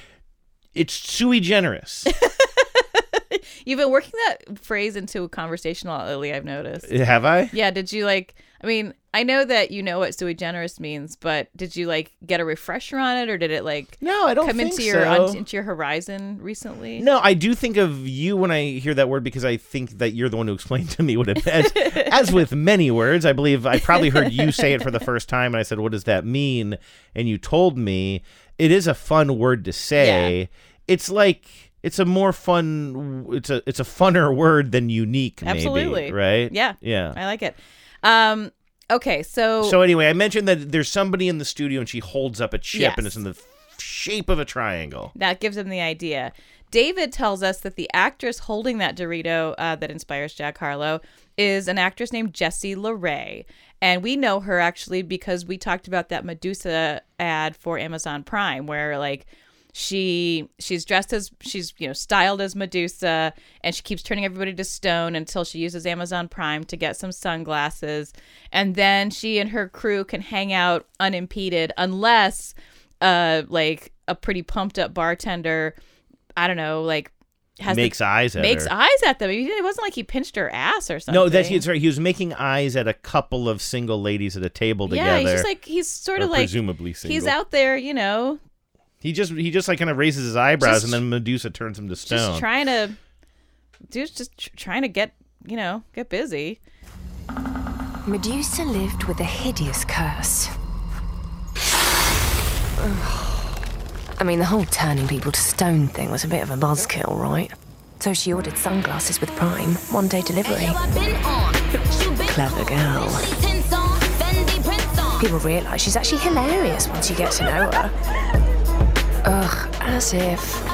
it's sui generis. [laughs] You've been working that phrase into a conversational lately. I've noticed. Have I? Yeah. Did you like? I mean, I know that you know what sui generis means, but did you like get a refresher on it, or did it like no? I don't come into your so. into your horizon recently. No, I do think of you when I hear that word because I think that you're the one who explained to me what it meant. [laughs] As with many words, I believe I probably heard you say it for the [laughs] first time, and I said, "What does that mean?" And you told me it is a fun word to say. It's like it's a more fun. It's a it's a funner word than unique. Maybe, Absolutely. right? Yeah. yeah. I like it. Um. Okay. So. So anyway, I mentioned that there's somebody in the studio, and she holds up a chip, and it's in the shape of a triangle. That gives him the idea. David tells us that the actress holding that Dorito uh, that inspires Jack Harlow is an actress named Jessie LeRae. And we know her actually because we talked about that Medusa ad for Amazon Prime where like she she's dressed as she's you know styled as Medusa and she keeps turning everybody to stone until she uses Amazon Prime to get some sunglasses and then she and her crew can hang out unimpeded unless uh like a pretty pumped up bartender I don't know like has the- Makes eyes at makes her. eyes at them. It wasn't like he pinched her ass or something. No, that's he's right. He was making eyes at a couple of single ladies at a table together. Yeah, he's just like he's sort of like presumably single. He's out there, you know, He just he just like kind of raises his eyebrows, Just- and then Medusa turns him to stone. just trying to, dude's just tr- trying to get, you know, get busy. Medusa lived with a hideous curse. [sighs] I mean, the whole turning people to stone thing was a bit of a buzzkill, right? So she ordered sunglasses with Prime, one day delivery. Clever girl. People realise she's actually hilarious once you get to know her. Ugh, as if.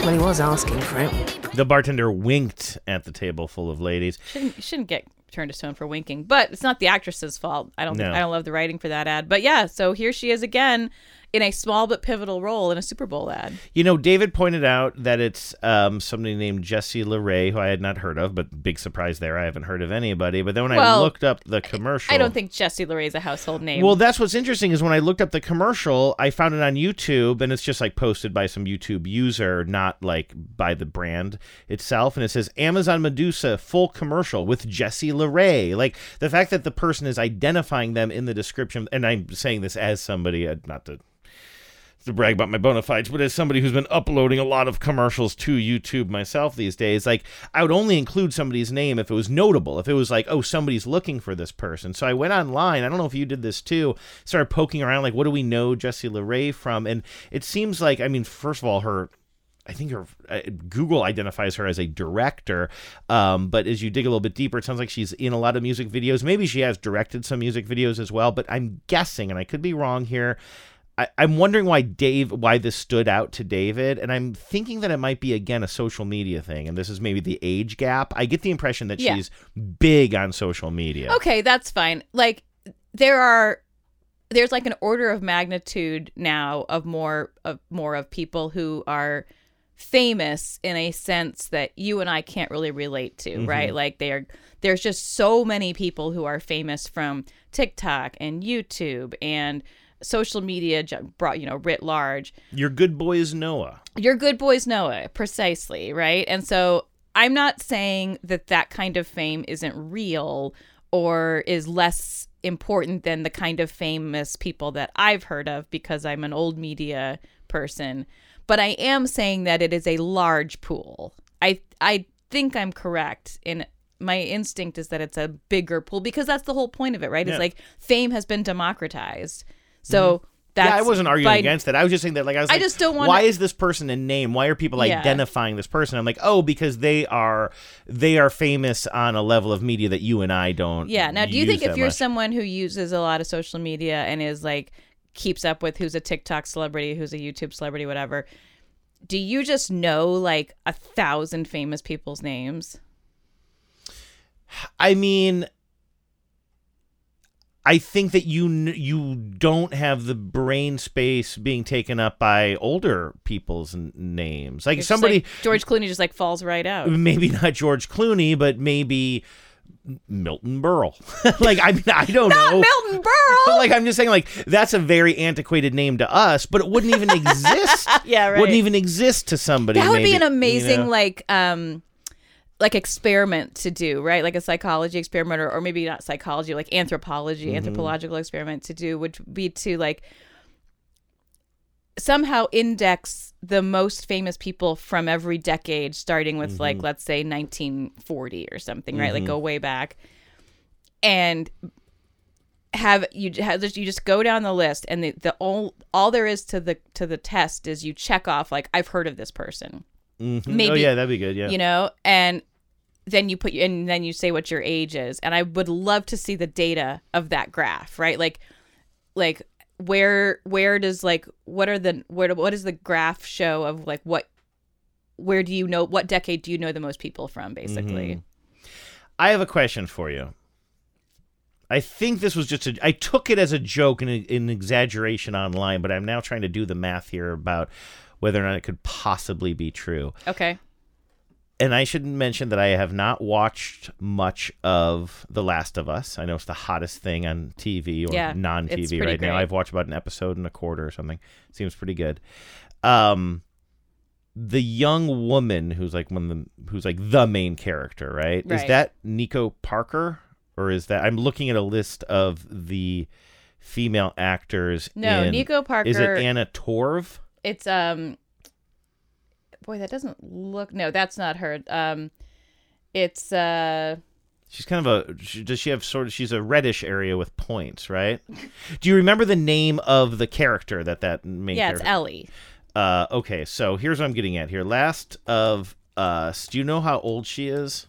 Well, he was asking for it. the bartender winked at the table full of ladies. Shouldn't shouldn't get turned to stone for winking, but it's not the actress's fault. I don't think, No. I don't love the writing for that ad. But yeah, so here she is again in a small but pivotal role in a Super Bowl ad. You know, David pointed out that it's um, somebody named Jesse LeRae, who I had not heard of, but big surprise there. I haven't heard of anybody. But then when I looked up the commercial, I don't think Jesse LeRae is a household name. Well, that's what's interesting is when I looked up the commercial, I found it on YouTube, and it's just like posted by some YouTube user, not like by the brand itself. And it says Amazon Medusa full commercial with Jesse LeRae. Like the fact that the person is identifying them in the description, and I'm saying this as somebody, uh, not to to brag about my bona fides, but as somebody who's been uploading a lot of commercials to YouTube myself these days, like I would only include somebody's name if it was notable, if it was like, oh, somebody's looking for this person. So I went online. I don't know if you did this too. Started poking around, like, what do we know Jessie LeRae from? And it seems like, I mean, first of all, her. I think her uh, Google identifies her as a director, um, but as you dig a little bit deeper, it sounds like she's in a lot of music videos. Maybe she has directed some music videos as well, but I'm guessing, and I could be wrong here. I, I'm wondering why Dave, why this stood out to David, and I'm thinking that it might be again a social media thing, and this is maybe the age gap. I get the impression that Yeah. she's big on social media. Okay, that's fine. Like there are there's like an order of magnitude now of more of more of people who are famous in a sense that you and I can't really relate to, Mhm. right? Like they are there's just so many people who are famous from TikTok and YouTube and social media brought, you know, writ large. Your good boy is Noah. Your good boys know it precisely, right? And so I'm not saying that that kind of fame isn't real or is less important than the kind of famous people that I've heard of because I'm an old media person, but I am saying that it is a large pool. I I think I'm correct in my instinct is that it's a bigger pool because that's the whole point of it, right? Yeah. It's like fame has been democratized. So that's yeah, I wasn't arguing by- against that. I was just saying that, like, I was I like, just don't wanna- Why is this person a name? Why are people Yeah. identifying this person? I'm like, oh, because they are they are famous on a level of media that you and I don't. Yeah. Now, do you think if you're much. someone who uses a lot of social media and is like keeps up with who's a TikTok celebrity, who's a YouTube celebrity, whatever. Do you just know like a thousand famous people's names? I mean, I think that you you don't have the brain space being taken up by older people's n- names. Like It's somebody, like George Clooney just like falls right out. maybe not George Clooney, but maybe Milton Berle. [laughs] like I mean, I don't Not know. Milton Berle. [laughs] like I'm just saying, like that's a very antiquated name to us, but it wouldn't even [laughs] exist. Yeah, right. Wouldn't even exist to somebody. that would be an amazing you know? like um like experiment to do right like a psychology experiment or, or maybe not psychology like anthropology Mhm. anthropological experiment to do would be to like somehow index the most famous people from every decade starting with like Mhm. let's say 1940 or something right like Mhm. go way back and have you have you just go down the list and the, the all all there is to the to the test is you check off like I've heard of this person Mhm. maybe Oh yeah, that'd be good. Yeah. you know and then you put and then you say what your age is and i would love to see the data of that graph right like like where where does like what are the where what does the graph show of like what where do you know what decade do you know the most people from basically Mhm. I have a question for you. I think this was just a. I took it as a joke and an exaggeration online, but I'm now trying to do the math here about whether or not it could possibly be true. okay And I should mention that I have not watched much of The Last of Us. I know it's the hottest thing on TV or Yeah, non-TV it's pretty right now. I've watched about an episode and a quarter or something. Seems pretty good. Um, the young woman who's like one of the who's like the main character, right? Is that Nico Parker or is that I'm looking at a list of the female actors. No, in- Nico Parker. Is it Anna Torv? it's um boy that doesn't look no that's not her um it's uh She's kind of a. She, does she have sort of? She's a reddish area with points, right? Do you remember the name of the character that that main? yeah it's ellie Uh, okay, so here's what I'm getting at here. Last of Us. Do you know how old she is?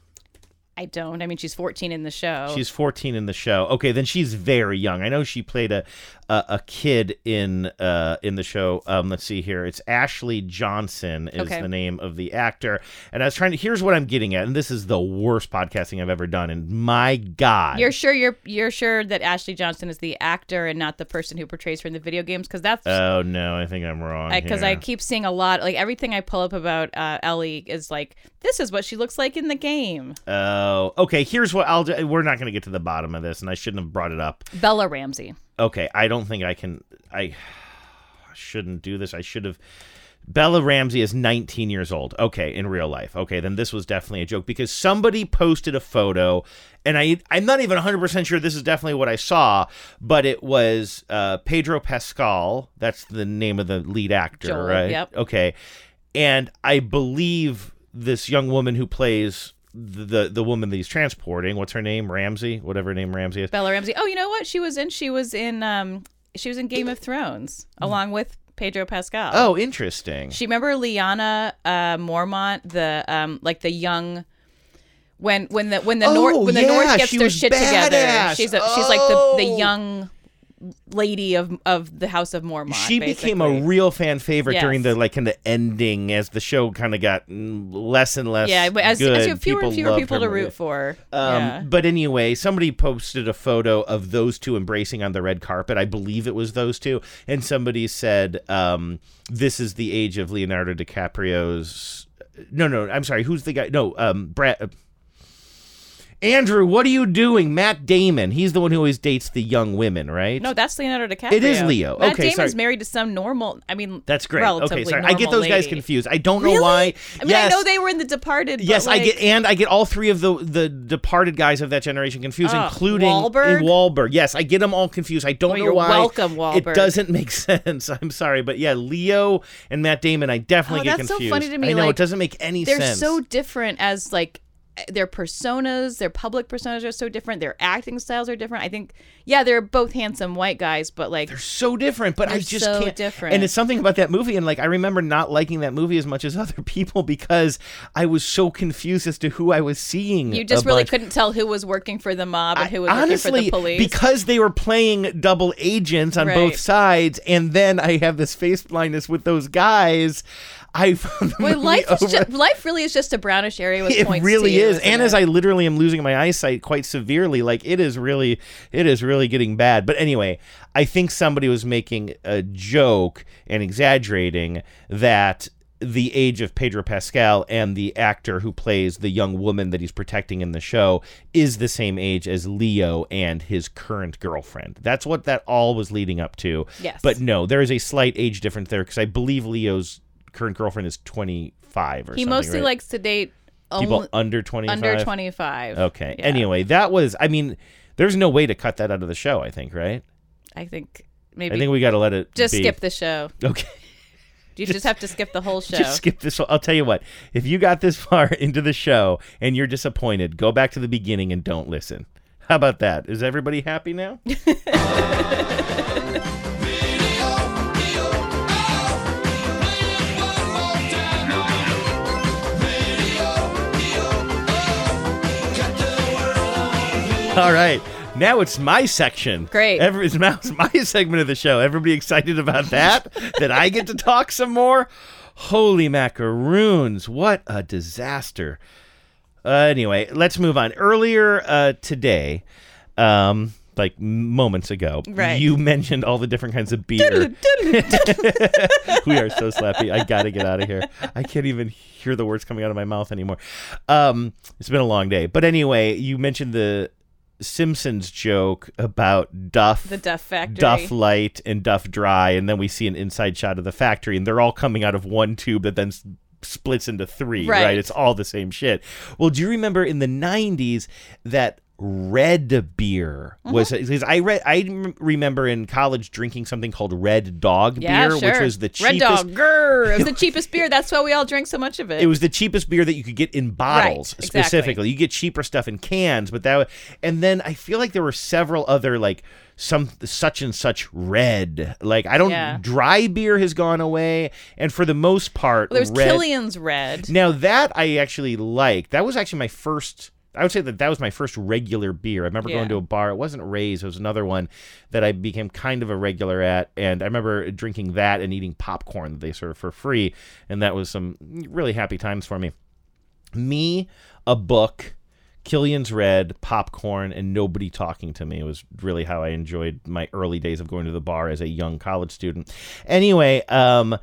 i don't i mean she's 14 in the show She's 14 in the show. Okay, then she's very young. I know she played a a, a kid in uh in the show. Um, let's see here. It's Ashley Johnson is Okay. the name of the actor. And I was trying to. Here's what I'm getting at, and this is the worst podcasting I've ever done. And my God, You're sure you're you're sure that Ashley Johnson is the actor and not the person who portrays her in the video games? Because that's Oh no, I think I'm wrong. because I here. keep seeing a lot. Like everything I pull up about uh, Ellie is like this is what she looks like in the game. Oh, okay. Here's what I'll. do. We're not going to get to the bottom of this, and I shouldn't have brought it up. Bella Ramsey. Okay, I don't think I can. [sighs] I shouldn't do this. I should have. Bella Ramsey is 19 years old. Okay, in real life. Okay, then this was definitely a joke because somebody posted a photo, and I I'm not even 100 percent sure this is definitely what I saw, but it was uh, Pedro Pascal. That's the name of the lead actor, Joel, right? yep. Okay, and I believe this young woman who plays the, the woman that he's transporting. What's her name? Ramsey, whatever her name Ramsey is. Bella Ramsey. Oh, you know what? She was in. She was in. Um, she was in Game of Thrones along with Pedro Pascal. Oh, interesting. She remember Lyanna uh, Mormont, the um, like the young. When when the when the Oh, north when the yeah, north gets their shit together, she's a, she's like the the Oh. young lady of of the House of Mormont. she became a real fan favorite Yes. during the like kind of ending as the show kind of got less and less yeah, but as, good. as you have fewer and fewer people to root for. Um, yeah. But anyway, somebody posted a photo of those two embracing on the red carpet. I believe it was those two, and somebody said, um, "This is the age of Leonardo DiCaprio's." No, no, I'm sorry. Who's the guy? No, um, Brad. Andrew, what are you doing? Matt Damon. He's the one who always dates the young women, right? No, that's Leonardo DiCaprio. It is Leo. Matt Okay, Damon's sorry. married to some normal. I mean, That's great. Okay, sorry. I get those guys confused. I don't know Really? why. I mean, yes. I know they were in The Departed. Yes, I get, and I get all three of the the departed guys of that generation confused, Oh, including Wahlberg? in Wahlberg. Yes, I get them all confused. I don't Well, know you're why. welcome, Wahlberg. It doesn't make [laughs] sense. I'm sorry, but yeah, Leo and Matt Damon, I definitely Oh, get that's confused. so funny to me. I know like, it doesn't make any they're sense. so different as like their personas, their public personas are so different. Their acting styles are different. I think, yeah, they're both handsome white guys, but like they're so different. But I just so can't. different. And it's something about that movie, and like I remember not liking that movie as much as [laughs] other people because I was so confused as to who I was seeing. you just really bunch. couldn't tell who was working for the mob and who was honestly working for the police. because they were playing double agents on Right. both sides, and then I have this face blindness with those guys. I [laughs] found Well, life is over- just, life really is just a brownish area with it points. really to you, is and it? as i literally am losing my eyesight quite severely like it is really it is really getting bad but anyway i think somebody was making a joke and exaggerating that the age of pedro pascal and the actor who plays the young woman that he's protecting in the show is the same age as leo and his current girlfriend that's what that all was leading up to Yes. but no there is a slight age difference there because i believe leo's current girlfriend is 25 or he something He mostly right? likes to date people only- under 25 Under 25. okay Yeah. anyway that was i mean there's no way to cut that out of the show i think right I think maybe. i think we got to let it just be. skip the show. okay [laughs] You just, have to skip the whole [laughs] show. just skip this i'll tell you what if you got this [laughs] far into the show and you're disappointed go back to the beginning and don't listen how about that is everybody happy now [laughs] All right. Now it's my section. Great. Every, it's my, it's my [laughs] segment of the show. Everybody excited about that? that I get to talk some more? Holy macaroons. What a disaster. Uh, anyway, let's move on. Earlier uh, today, um, like moments ago, Right. you mentioned all the different kinds of beer. [laughs] we are so slappy. I got to get out of here. I can't even hear the words coming out of my mouth anymore. Um, it's been a long day. But anyway, you mentioned the Simpsons joke about Duff. The Duff Factory. Duff Light and Duff Dry, and then we see an inside shot of the factory, and they're all coming out of one tube that then s- splits into three, right? Right. It's all the same shit. Well, do you remember in the 90s that red beer was Mm-hmm. because I read I remember in college drinking something called Red Dog yeah, beer, sure. which was the cheapest Red Dog. Grr. It was the [laughs] cheapest beer. That's why we all drink so much of it. it was the cheapest beer that you could get in bottles Right, exactly. specifically. You get cheaper stuff in cans, but that and then I feel like there were several other like some such and such red. Like I don't Yeah. dry beer has gone away and for the most part Well, there's red, Killian's Red. Now that I actually like. That was actually my first I would say that that was my first regular beer. I remember Yeah. going to a bar. It wasn't Ray's. It was another one that I became kind of a regular at. And I remember drinking that and eating popcorn that they served for free. And that was some really happy times for me. Me, a book, Killian's Red, popcorn, and nobody talking to me. It was really how I enjoyed my early days of going to the bar as a young college student. Anyway, um,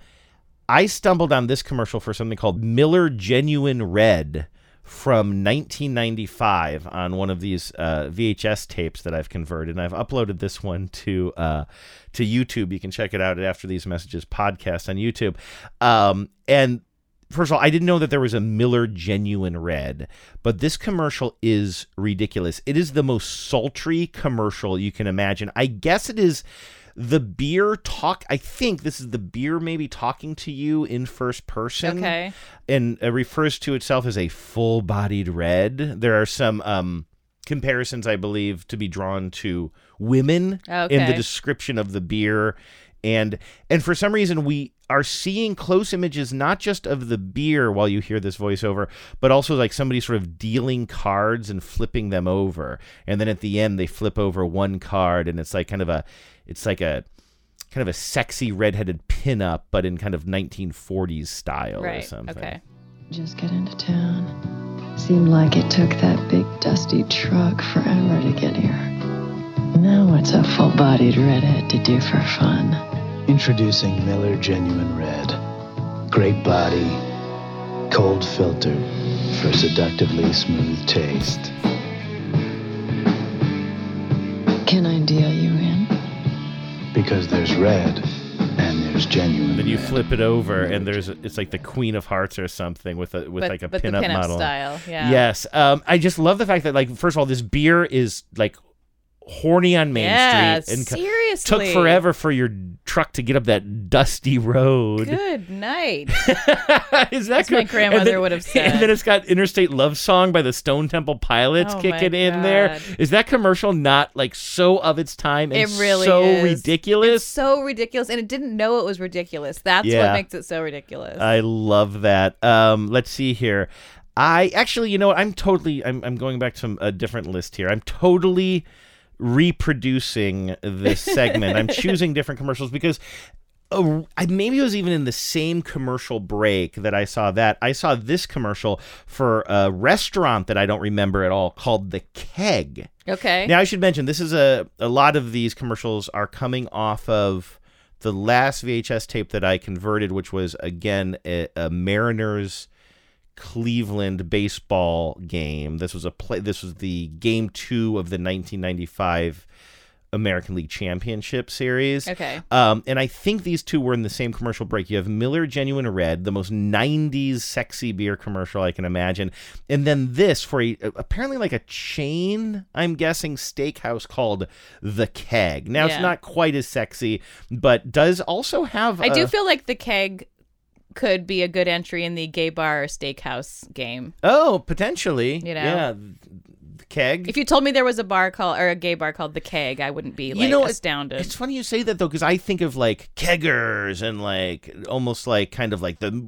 I stumbled on this commercial for something called Miller Genuine Red from 1995 on one of these uh, VHS tapes that I've converted, and I've uploaded this one to uh, to YouTube. You can check it out at after these messages podcast on YouTube. Um, and first of all, I didn't know that there was a Miller Genuine Red, but this commercial is ridiculous. It is the most sultry commercial you can imagine. I guess it is the beer talk. I think this is the beer maybe talking to you in first person. Okay. And uh, refers to itself as a full bodied red. There are some um, comparisons, I believe, to be drawn to women in the description of the beer and and for some reason we are seeing close images not just of the beer while you hear this voiceover but also like somebody sort of dealing cards and flipping them over and then at the end they flip over one card and it's like kind of a it's like a kind of a sexy redheaded pinup but in kind of 1940s style or Right. something Okay. Just get into town. Seemed like it took that big dusty truck forever to get here. Now what's a full-bodied redhead to do for fun? Introducing Miller Genuine Red. Great body, cold filter for seductively smooth taste. Can I deal you in? Because there's red and there's genuine. then you flip it over and there's it's like the queen of hearts or something with a with But- like a but the pinup pinup model style, yeah. yes um i just love the fact that like first of all this beer is like horny on Main Yeah, Street and co- seriously. took forever for your truck to get up that dusty road. Good night. [laughs] Is that As my grandmother then- would have said. [laughs] And then it's got Interstate Love Song by the Stone Temple Pilots Oh, kicking in there. Is that commercial not like so of its time and It really so is. ridiculous? It's so ridiculous, and it didn't know it was ridiculous. That's Yeah. what makes it so ridiculous. I love that. Um, let's see here. I actually, you know what? I'm totally. I'm, I'm going back to a different list here. I'm totally reproducing this segment. I'm [laughs] choosing different commercials because. Uh, I, maybe it was even in the same commercial break that I saw that. I saw this commercial for a restaurant that I don't remember at all called The Keg. okay. Now I should mention this is a a lot of these commercials are coming off of the last VHS tape that I converted, which was again a, a Mariners Cleveland baseball game. This was a play. This was the game two of the 1995 American League Championship Series. Okay. Um, and I think these two were in the same commercial break. You have Miller Genuine Red, the most 90s sexy beer commercial I can imagine. And then this for a, apparently like a chain, I'm guessing, steakhouse called The Keg. Now, Yeah. it's not quite as sexy, but does also have. I do feel like the keg could be a good entry in the gay bar or steakhouse game. Oh, potentially. You know? Yeah. The Keg. If you told me there was a bar called or a gay bar called the Keg, I wouldn't be like you know, astounded. It's funny you say that though, because I think of like keggers and like almost like kind of like the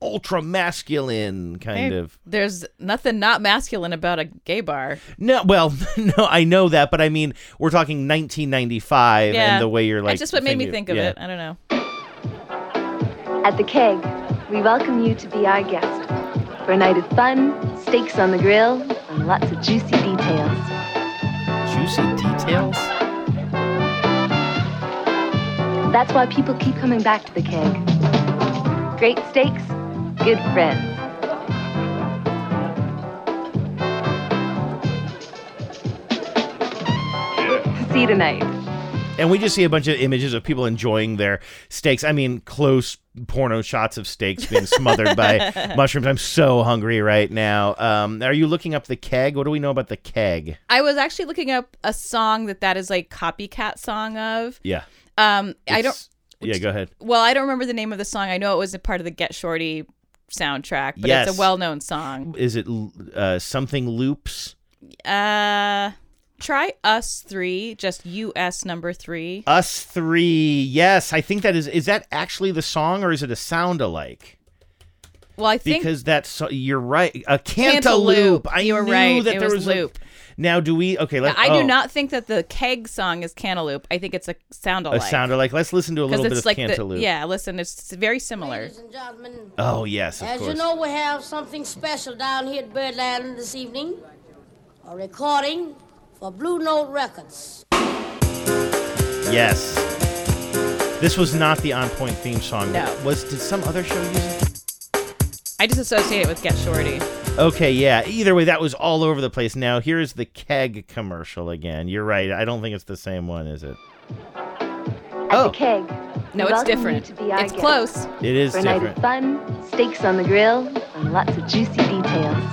ultra masculine kind Hey, of. There's nothing not masculine about a gay bar. No, well, [laughs] no, I know that, but I mean, we're talking 1995 Yeah. and the way you're like. That's just what made me think of yeah. it. I don't know. At the keg, we welcome you to be our guest for a night of fun, steaks on the grill, and lots of juicy details. Juicy details? That's why people keep coming back to the keg. Great steaks, good friends. See you tonight. And we just see a bunch of images of people enjoying their steaks. I mean, close porno shots of steaks being smothered by [laughs] mushrooms. I'm so hungry right now. Um, are you looking up the keg? What do we know about the keg? I was actually looking up a song that that is like copycat song of. Yeah. Um, I don't. Yeah, go ahead. Well, I don't remember the name of the song. I know it was a part of the Get Shorty soundtrack, but Yes. it's a well-known song. Is it uh, something loops? Uh, try Us Three, just US number three. Us three. Yes, I think that is. Is that actually the song or is it a sound alike? Well, I think Because that's you're right. A Cantaloop. cantaloop. I You were knew right. that It there was was, loop. A, now, do we? Okay, let's. I oh, do not think that the Keg song is Cantaloop. I think it's a sound alike. A sound alike. Let's listen to a little bit of like cantaloop. the yeah. Listen, it's very similar. Oh yes, of As course. you know, we have something special down here at Birdland this evening. A recording for Blue Note Records. Yes. This was not the on point theme song. No. Was did some other show use it? I just associate it with Get Shorty. Okay, yeah. Either way, that was all over the place. Now here's the keg commercial again. You're right. I don't think it's the same one, is it? At Oh. the keg. No, it's different. to be It's guest close. It is For a night different. of fun, steaks on the grill, and lots of juicy details.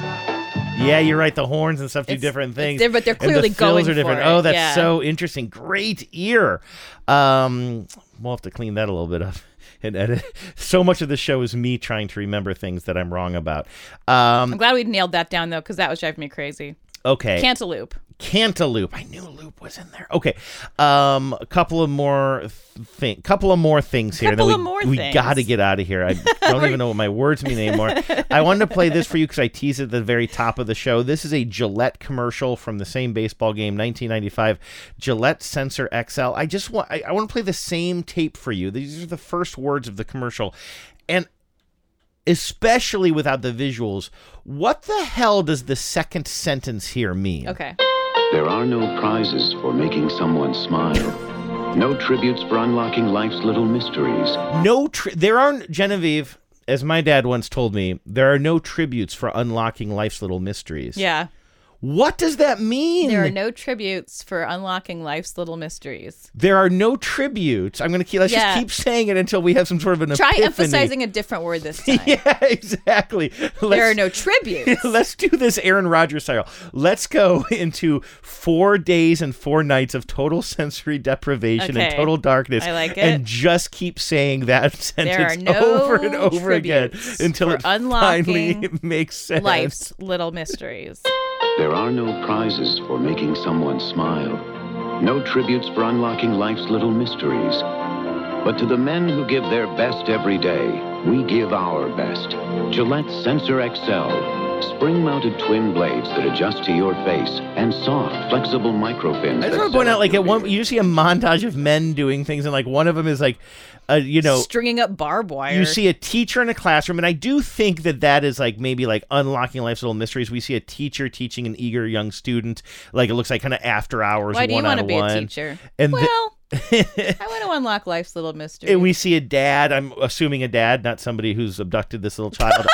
Yeah, you're right. The horns and stuff do It's- different things. but they're clearly And the fills going are different. Oh, that's yeah. so interesting. Great ear. Um, we'll have to clean that a little bit up [laughs] and edit. So much of the show is me trying to remember things that I'm wrong about. Um, I'm glad we nailed that down though, because that was driving me crazy. okay. Cantaloop. Cantaloop. I knew loop was in there. Okay. Um, a couple of more thing, couple of more things here. Couple then of we, more we things. got to get out of here. I [laughs] don't even know what my words mean anymore. I wanted to play this for you because I teased at the very top of the show. This is a Gillette commercial from the same baseball game, 1995. Gillette Sensor Excel. I just want I, I want to play the same tape for you. These are the first words of the commercial, and especially without the visuals. What the hell does the second sentence here mean? Okay. There are no prizes for making someone smile. No tributes for unlocking life's little mysteries. No, tri- there aren't Genevieve. As my dad once told me, there are no tributes for unlocking life's little mysteries. Yeah. What does that mean? There are no tributes for unlocking life's little mysteries. There are no tributes. I'm gonna keep. Let's Yeah. just keep saying it until we have some sort of an Try epiphany. emphasizing a different word this [laughs] time. yeah, exactly. there are no tributes. [laughs] Let's do this Aaron Rodgers style. Let's go [laughs] into four days and four nights of total sensory deprivation and total darkness. I like it. And just keep saying that sentence no over and over again until it finally unlocking makes sense. Life's little mysteries. There are no prizes for making someone smile, no tributes for unlocking life's little mysteries. But to the men who give their best every day, we give our best. Gillette Sensor Excel, spring-mounted twin blades that adjust to your face, and soft, flexible microfins. I just want to point out, like at one, you see a montage of men doing things, and like one of them is like, uh, you know, Stringing up barbed wire. You see a teacher in a classroom, and I do think that that is like maybe like unlocking life's little mysteries. We see a teacher teaching an eager young student, like it looks like kind of after hours. Why do you want to be a teacher? And the- well, I want to unlock life's little mysteries. and we see a dad. I'm assuming a dad, not somebody who's abducted this little child [laughs]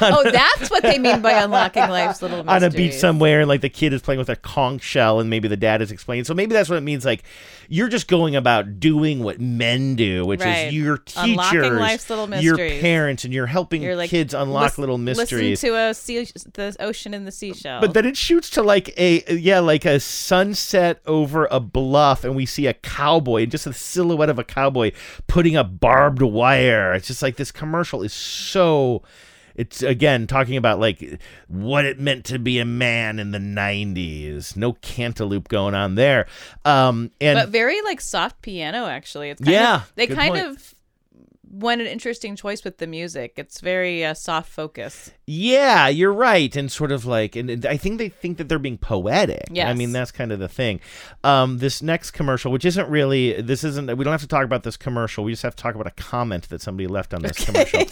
oh, that's what they mean by unlocking life's little mystery. on a beach somewhere, and like the kid is playing with a conch shell, and maybe the dad is explaining. So maybe that's what it means. Like you're just going about doing what men do, which Right. is your Unlocking teachers, life's little your parents, and you're helping You're like, kids unlock little mysteries. Listen to a sea, the ocean and the seashell. But then it shoots to like a yeah, like a sunset over a bluff, and we see a cowboy, and just a silhouette of a cowboy putting up barbed wire. It's just like this commercial is so. It's again talking about like what it meant to be a man in the '90s. No cantaloop going on there. Um, and but very like soft piano actually. It's kind Yeah, of, they kind point. of went an interesting choice with the music. It's very uh, soft focus. Yeah, you're right, and sort of like, and and I think they think that they're being poetic. Yeah, I mean that's kind of the thing. Um, this next commercial, which isn't really, this isn't. We don't have to talk about this commercial. We just have to talk about a comment that somebody left on this commercial.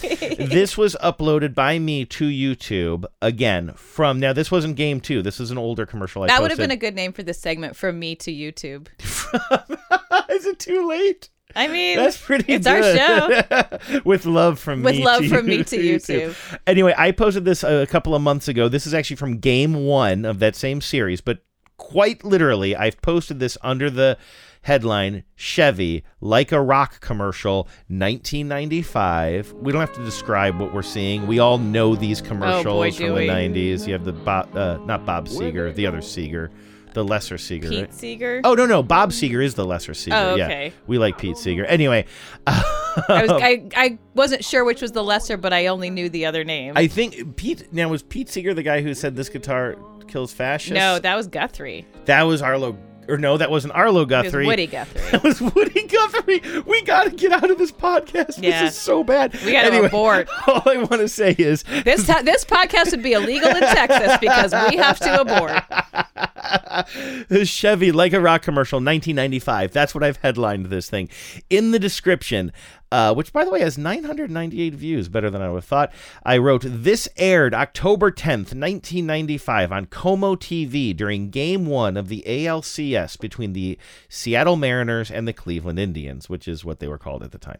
this was uploaded by me to YouTube again from now. This wasn't game two. This is an older commercial. I that would have been a good name for this segment from me to YouTube. [laughs] Is it too late? I mean, That's pretty It's good. our show. [laughs] With love from With me love to from you, me to YouTube. Anyway, I posted this a couple of months ago. This is actually from game one of that same series, but quite literally, I've posted this under the headline Chevy like a rock commercial 1995 we don't have to describe what we're seeing we all know these commercials Oh, boy, from the we. 90s you have the Bob uh, not Bob Seger the other Seeger the lesser Seeger. Pete right? Seeger. Oh no no, Bob Seger is the lesser Seeger. Oh, Yeah, okay. we like Pete Seeger. Anyway, [laughs] I was I, um, I wasn't sure which was the lesser, but I only knew the other name. I think Pete. Now was Pete Seeger the guy who said this guitar kills fascists? no, that was Guthrie. that was Arlo. Or no, that wasn't Arlo Guthrie. It was. Woody [laughs] Guthrie. That was Woody Guthrie. We got to get out of this podcast. Yeah. This is so bad. We gotta anyway, abort. [laughs] All I want to say is This this podcast would be illegal in Texas because we have to abort. [laughs] Chevy like a rock commercial 1995 that's what I've headlined this thing. In the description uh, which by the way has 998 views better than I would have thought I wrote this aired October 10th 1995 on KOMO TV during game 1 of the ALCS between the Seattle Mariners and the Cleveland Indians which is what they were called at the time.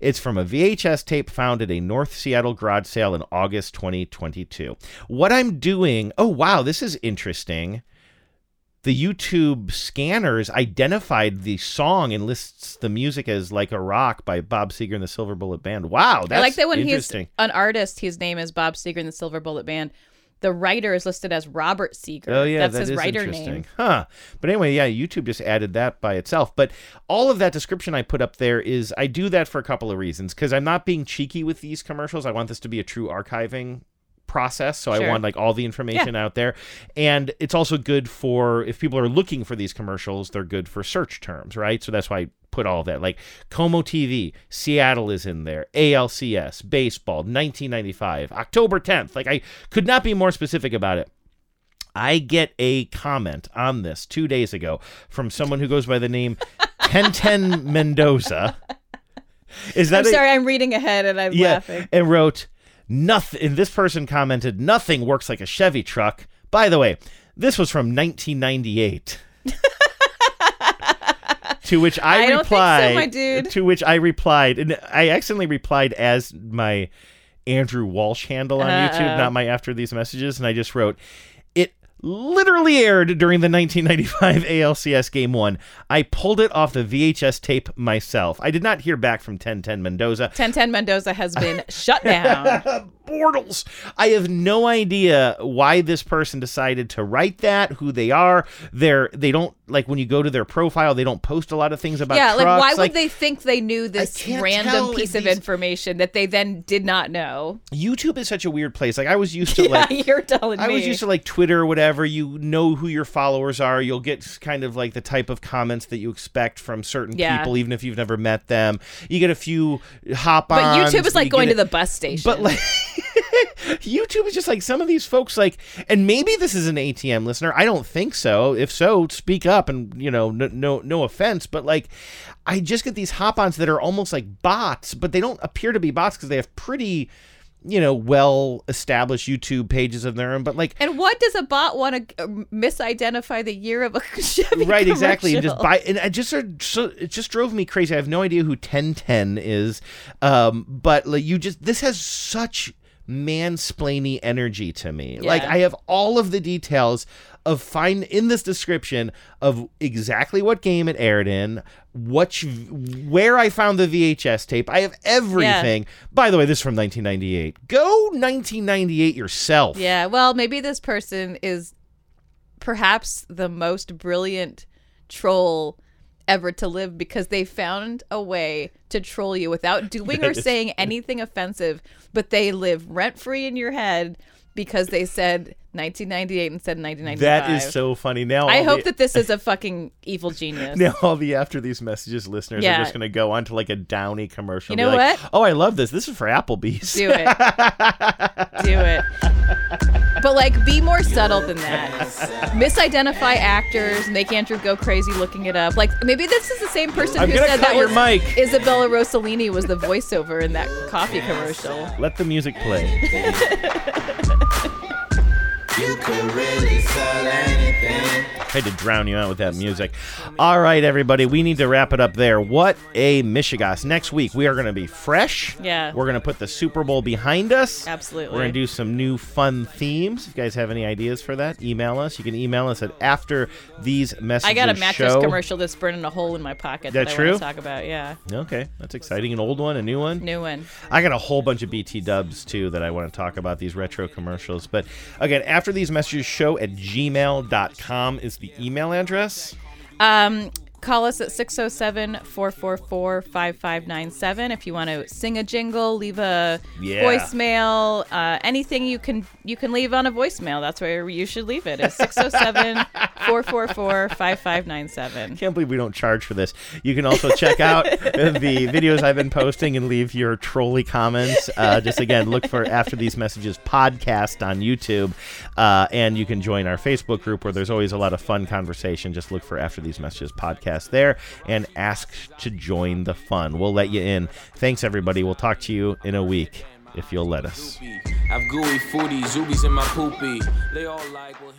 It's from a VHS tape found at a North Seattle garage sale in August 2022 what I'm doing oh wow this is interesting the YouTube scanners identified the song and lists the music as like a rock by Bob Seger and the Silver Bullet Band. Wow, that's I like that when he's interesting. an artist, his name is Bob Seger and the Silver Bullet Band. The writer is listed as Robert Seger. Oh yeah, that's that his is writer interesting, name. huh? But anyway, yeah, YouTube just added that by itself. But all of that description I put up there is I do that for a couple of reasons because I'm not being cheeky with these commercials. I want this to be a true archiving process so i want like all the information out there. And it's also good for if people are looking for these commercials they're good for search terms right? So that's why i put all that like KOMO tv seattle is in there alcs baseball 1995 october 10th like i could not be more specific about it. I get a comment on this two days ago from someone who goes by the name [laughs] Tenten Mendoza. Is that I'm a- sorry, I'm reading ahead and I'm yeah, laughing. and wrote nothing. And this person commented, "Nothing works like a Chevy truck." By the way, this was from 1998. [laughs] to which I, I don't think so, replied, my dude. To which I replied, and I accidentally replied as my Andrew Walsh handle on Uh-oh. YouTube, not my after these messages, and I just wrote. It literally aired during the 1995 ALCS [laughs] Game 1. I pulled it off the VHS tape myself. I did not hear back from 1010 Mendoza. 1010 Mendoza has been [laughs] shut down. [laughs] Bortles. I have no idea why this person decided to write that, who they are. They're they don't like when you go to their profile, they don't post a lot of things about yeah, like trucks. why would they think they knew this random piece of these- information that they then did not know? YouTube is such a weird place. Like I was used to [laughs] Yeah, like you're telling I was used to like Twitter or whatever. You know who your followers are. You'll get kind of like the type of comments that you expect from certain Yeah. people, even if you've never met them. You get a few hop on. But YouTube is like going to the bus station. But like [laughs] [laughs] YouTube is just like some of these folks like and maybe this is an ATM listener. I don't think so. If so, speak up and you know no no, no offense, but like I just get these hop-ons that are almost like bots, but they don't appear to be bots because they have pretty you know well established YouTube pages of their own, but like and what does a bot want to uh, misidentify the year of a [laughs] Chevy right exactly and just commercial? buy and i just are- so it just drove me crazy i have no idea who 1010 is um but like you just this has such mansplainy energy to me. Like i have all of the details of find in this description of exactly what game it aired in what you, where i found the vhs tape. I have everything. By the way this is from 1998 go 1998 yourself. Yeah, well, maybe this person is perhaps the most brilliant troll ever to live because they found a way to troll you without [laughs] doing or saying anything offensive, but they live rent free in your head because they said 1998 instead of 1995. that is so funny now I hope the- that this is a [laughs] fucking evil genius. Now all the after these messages listeners Yeah. are just gonna go on to like a downy commercial. You know like, what? Oh, I love this. This is for Applebee's. Do it. [laughs] Do it. But like be more subtle than that. Misidentify actors, make Andrew go crazy looking it up. Like maybe this is the same person I'm who said that your was mic. Isabella Rossellini was the voiceover in that coffee commercial. Let the music play. [laughs] You could really sell anything. I had to drown you out with that music. All right, everybody, we need to wrap it up there. What a mishegas. Next week, we are going to be fresh. Yeah. We're going to put the Super Bowl behind us. Absolutely. We're going to do some new fun themes. If you guys have any ideas for that, email us. You can email us at after these messages I got a mattress show. commercial that's burning a hole in my pocket That that, I true? want to talk about. Yeah. Okay, that's exciting. An old one, a new one? New one. I got a whole bunch of BT dubs too that I want to talk about these retro commercials. But again, after these messages, show at gmail.com is the email address. Um, call us at 607-444-5597 if you want to sing a jingle, leave a Yeah. voicemail, uh, anything you can you can leave on a voicemail. That's where you should leave it. it. Is 607-444-5597. Can't believe we don't charge for this. You can also check out the videos I've been posting and leave your trolley comments. Uh, just again, look for After These Messages podcast on YouTube. Uh, and you can join our Facebook group where there's always a lot of fun conversation. Just look for After These Messages podcast there and ask to join the fun. We'll let you in. Thanks, everybody. We'll talk to you in a week if you'll let us. I've gooey zoobies in my poopy. They all like, well,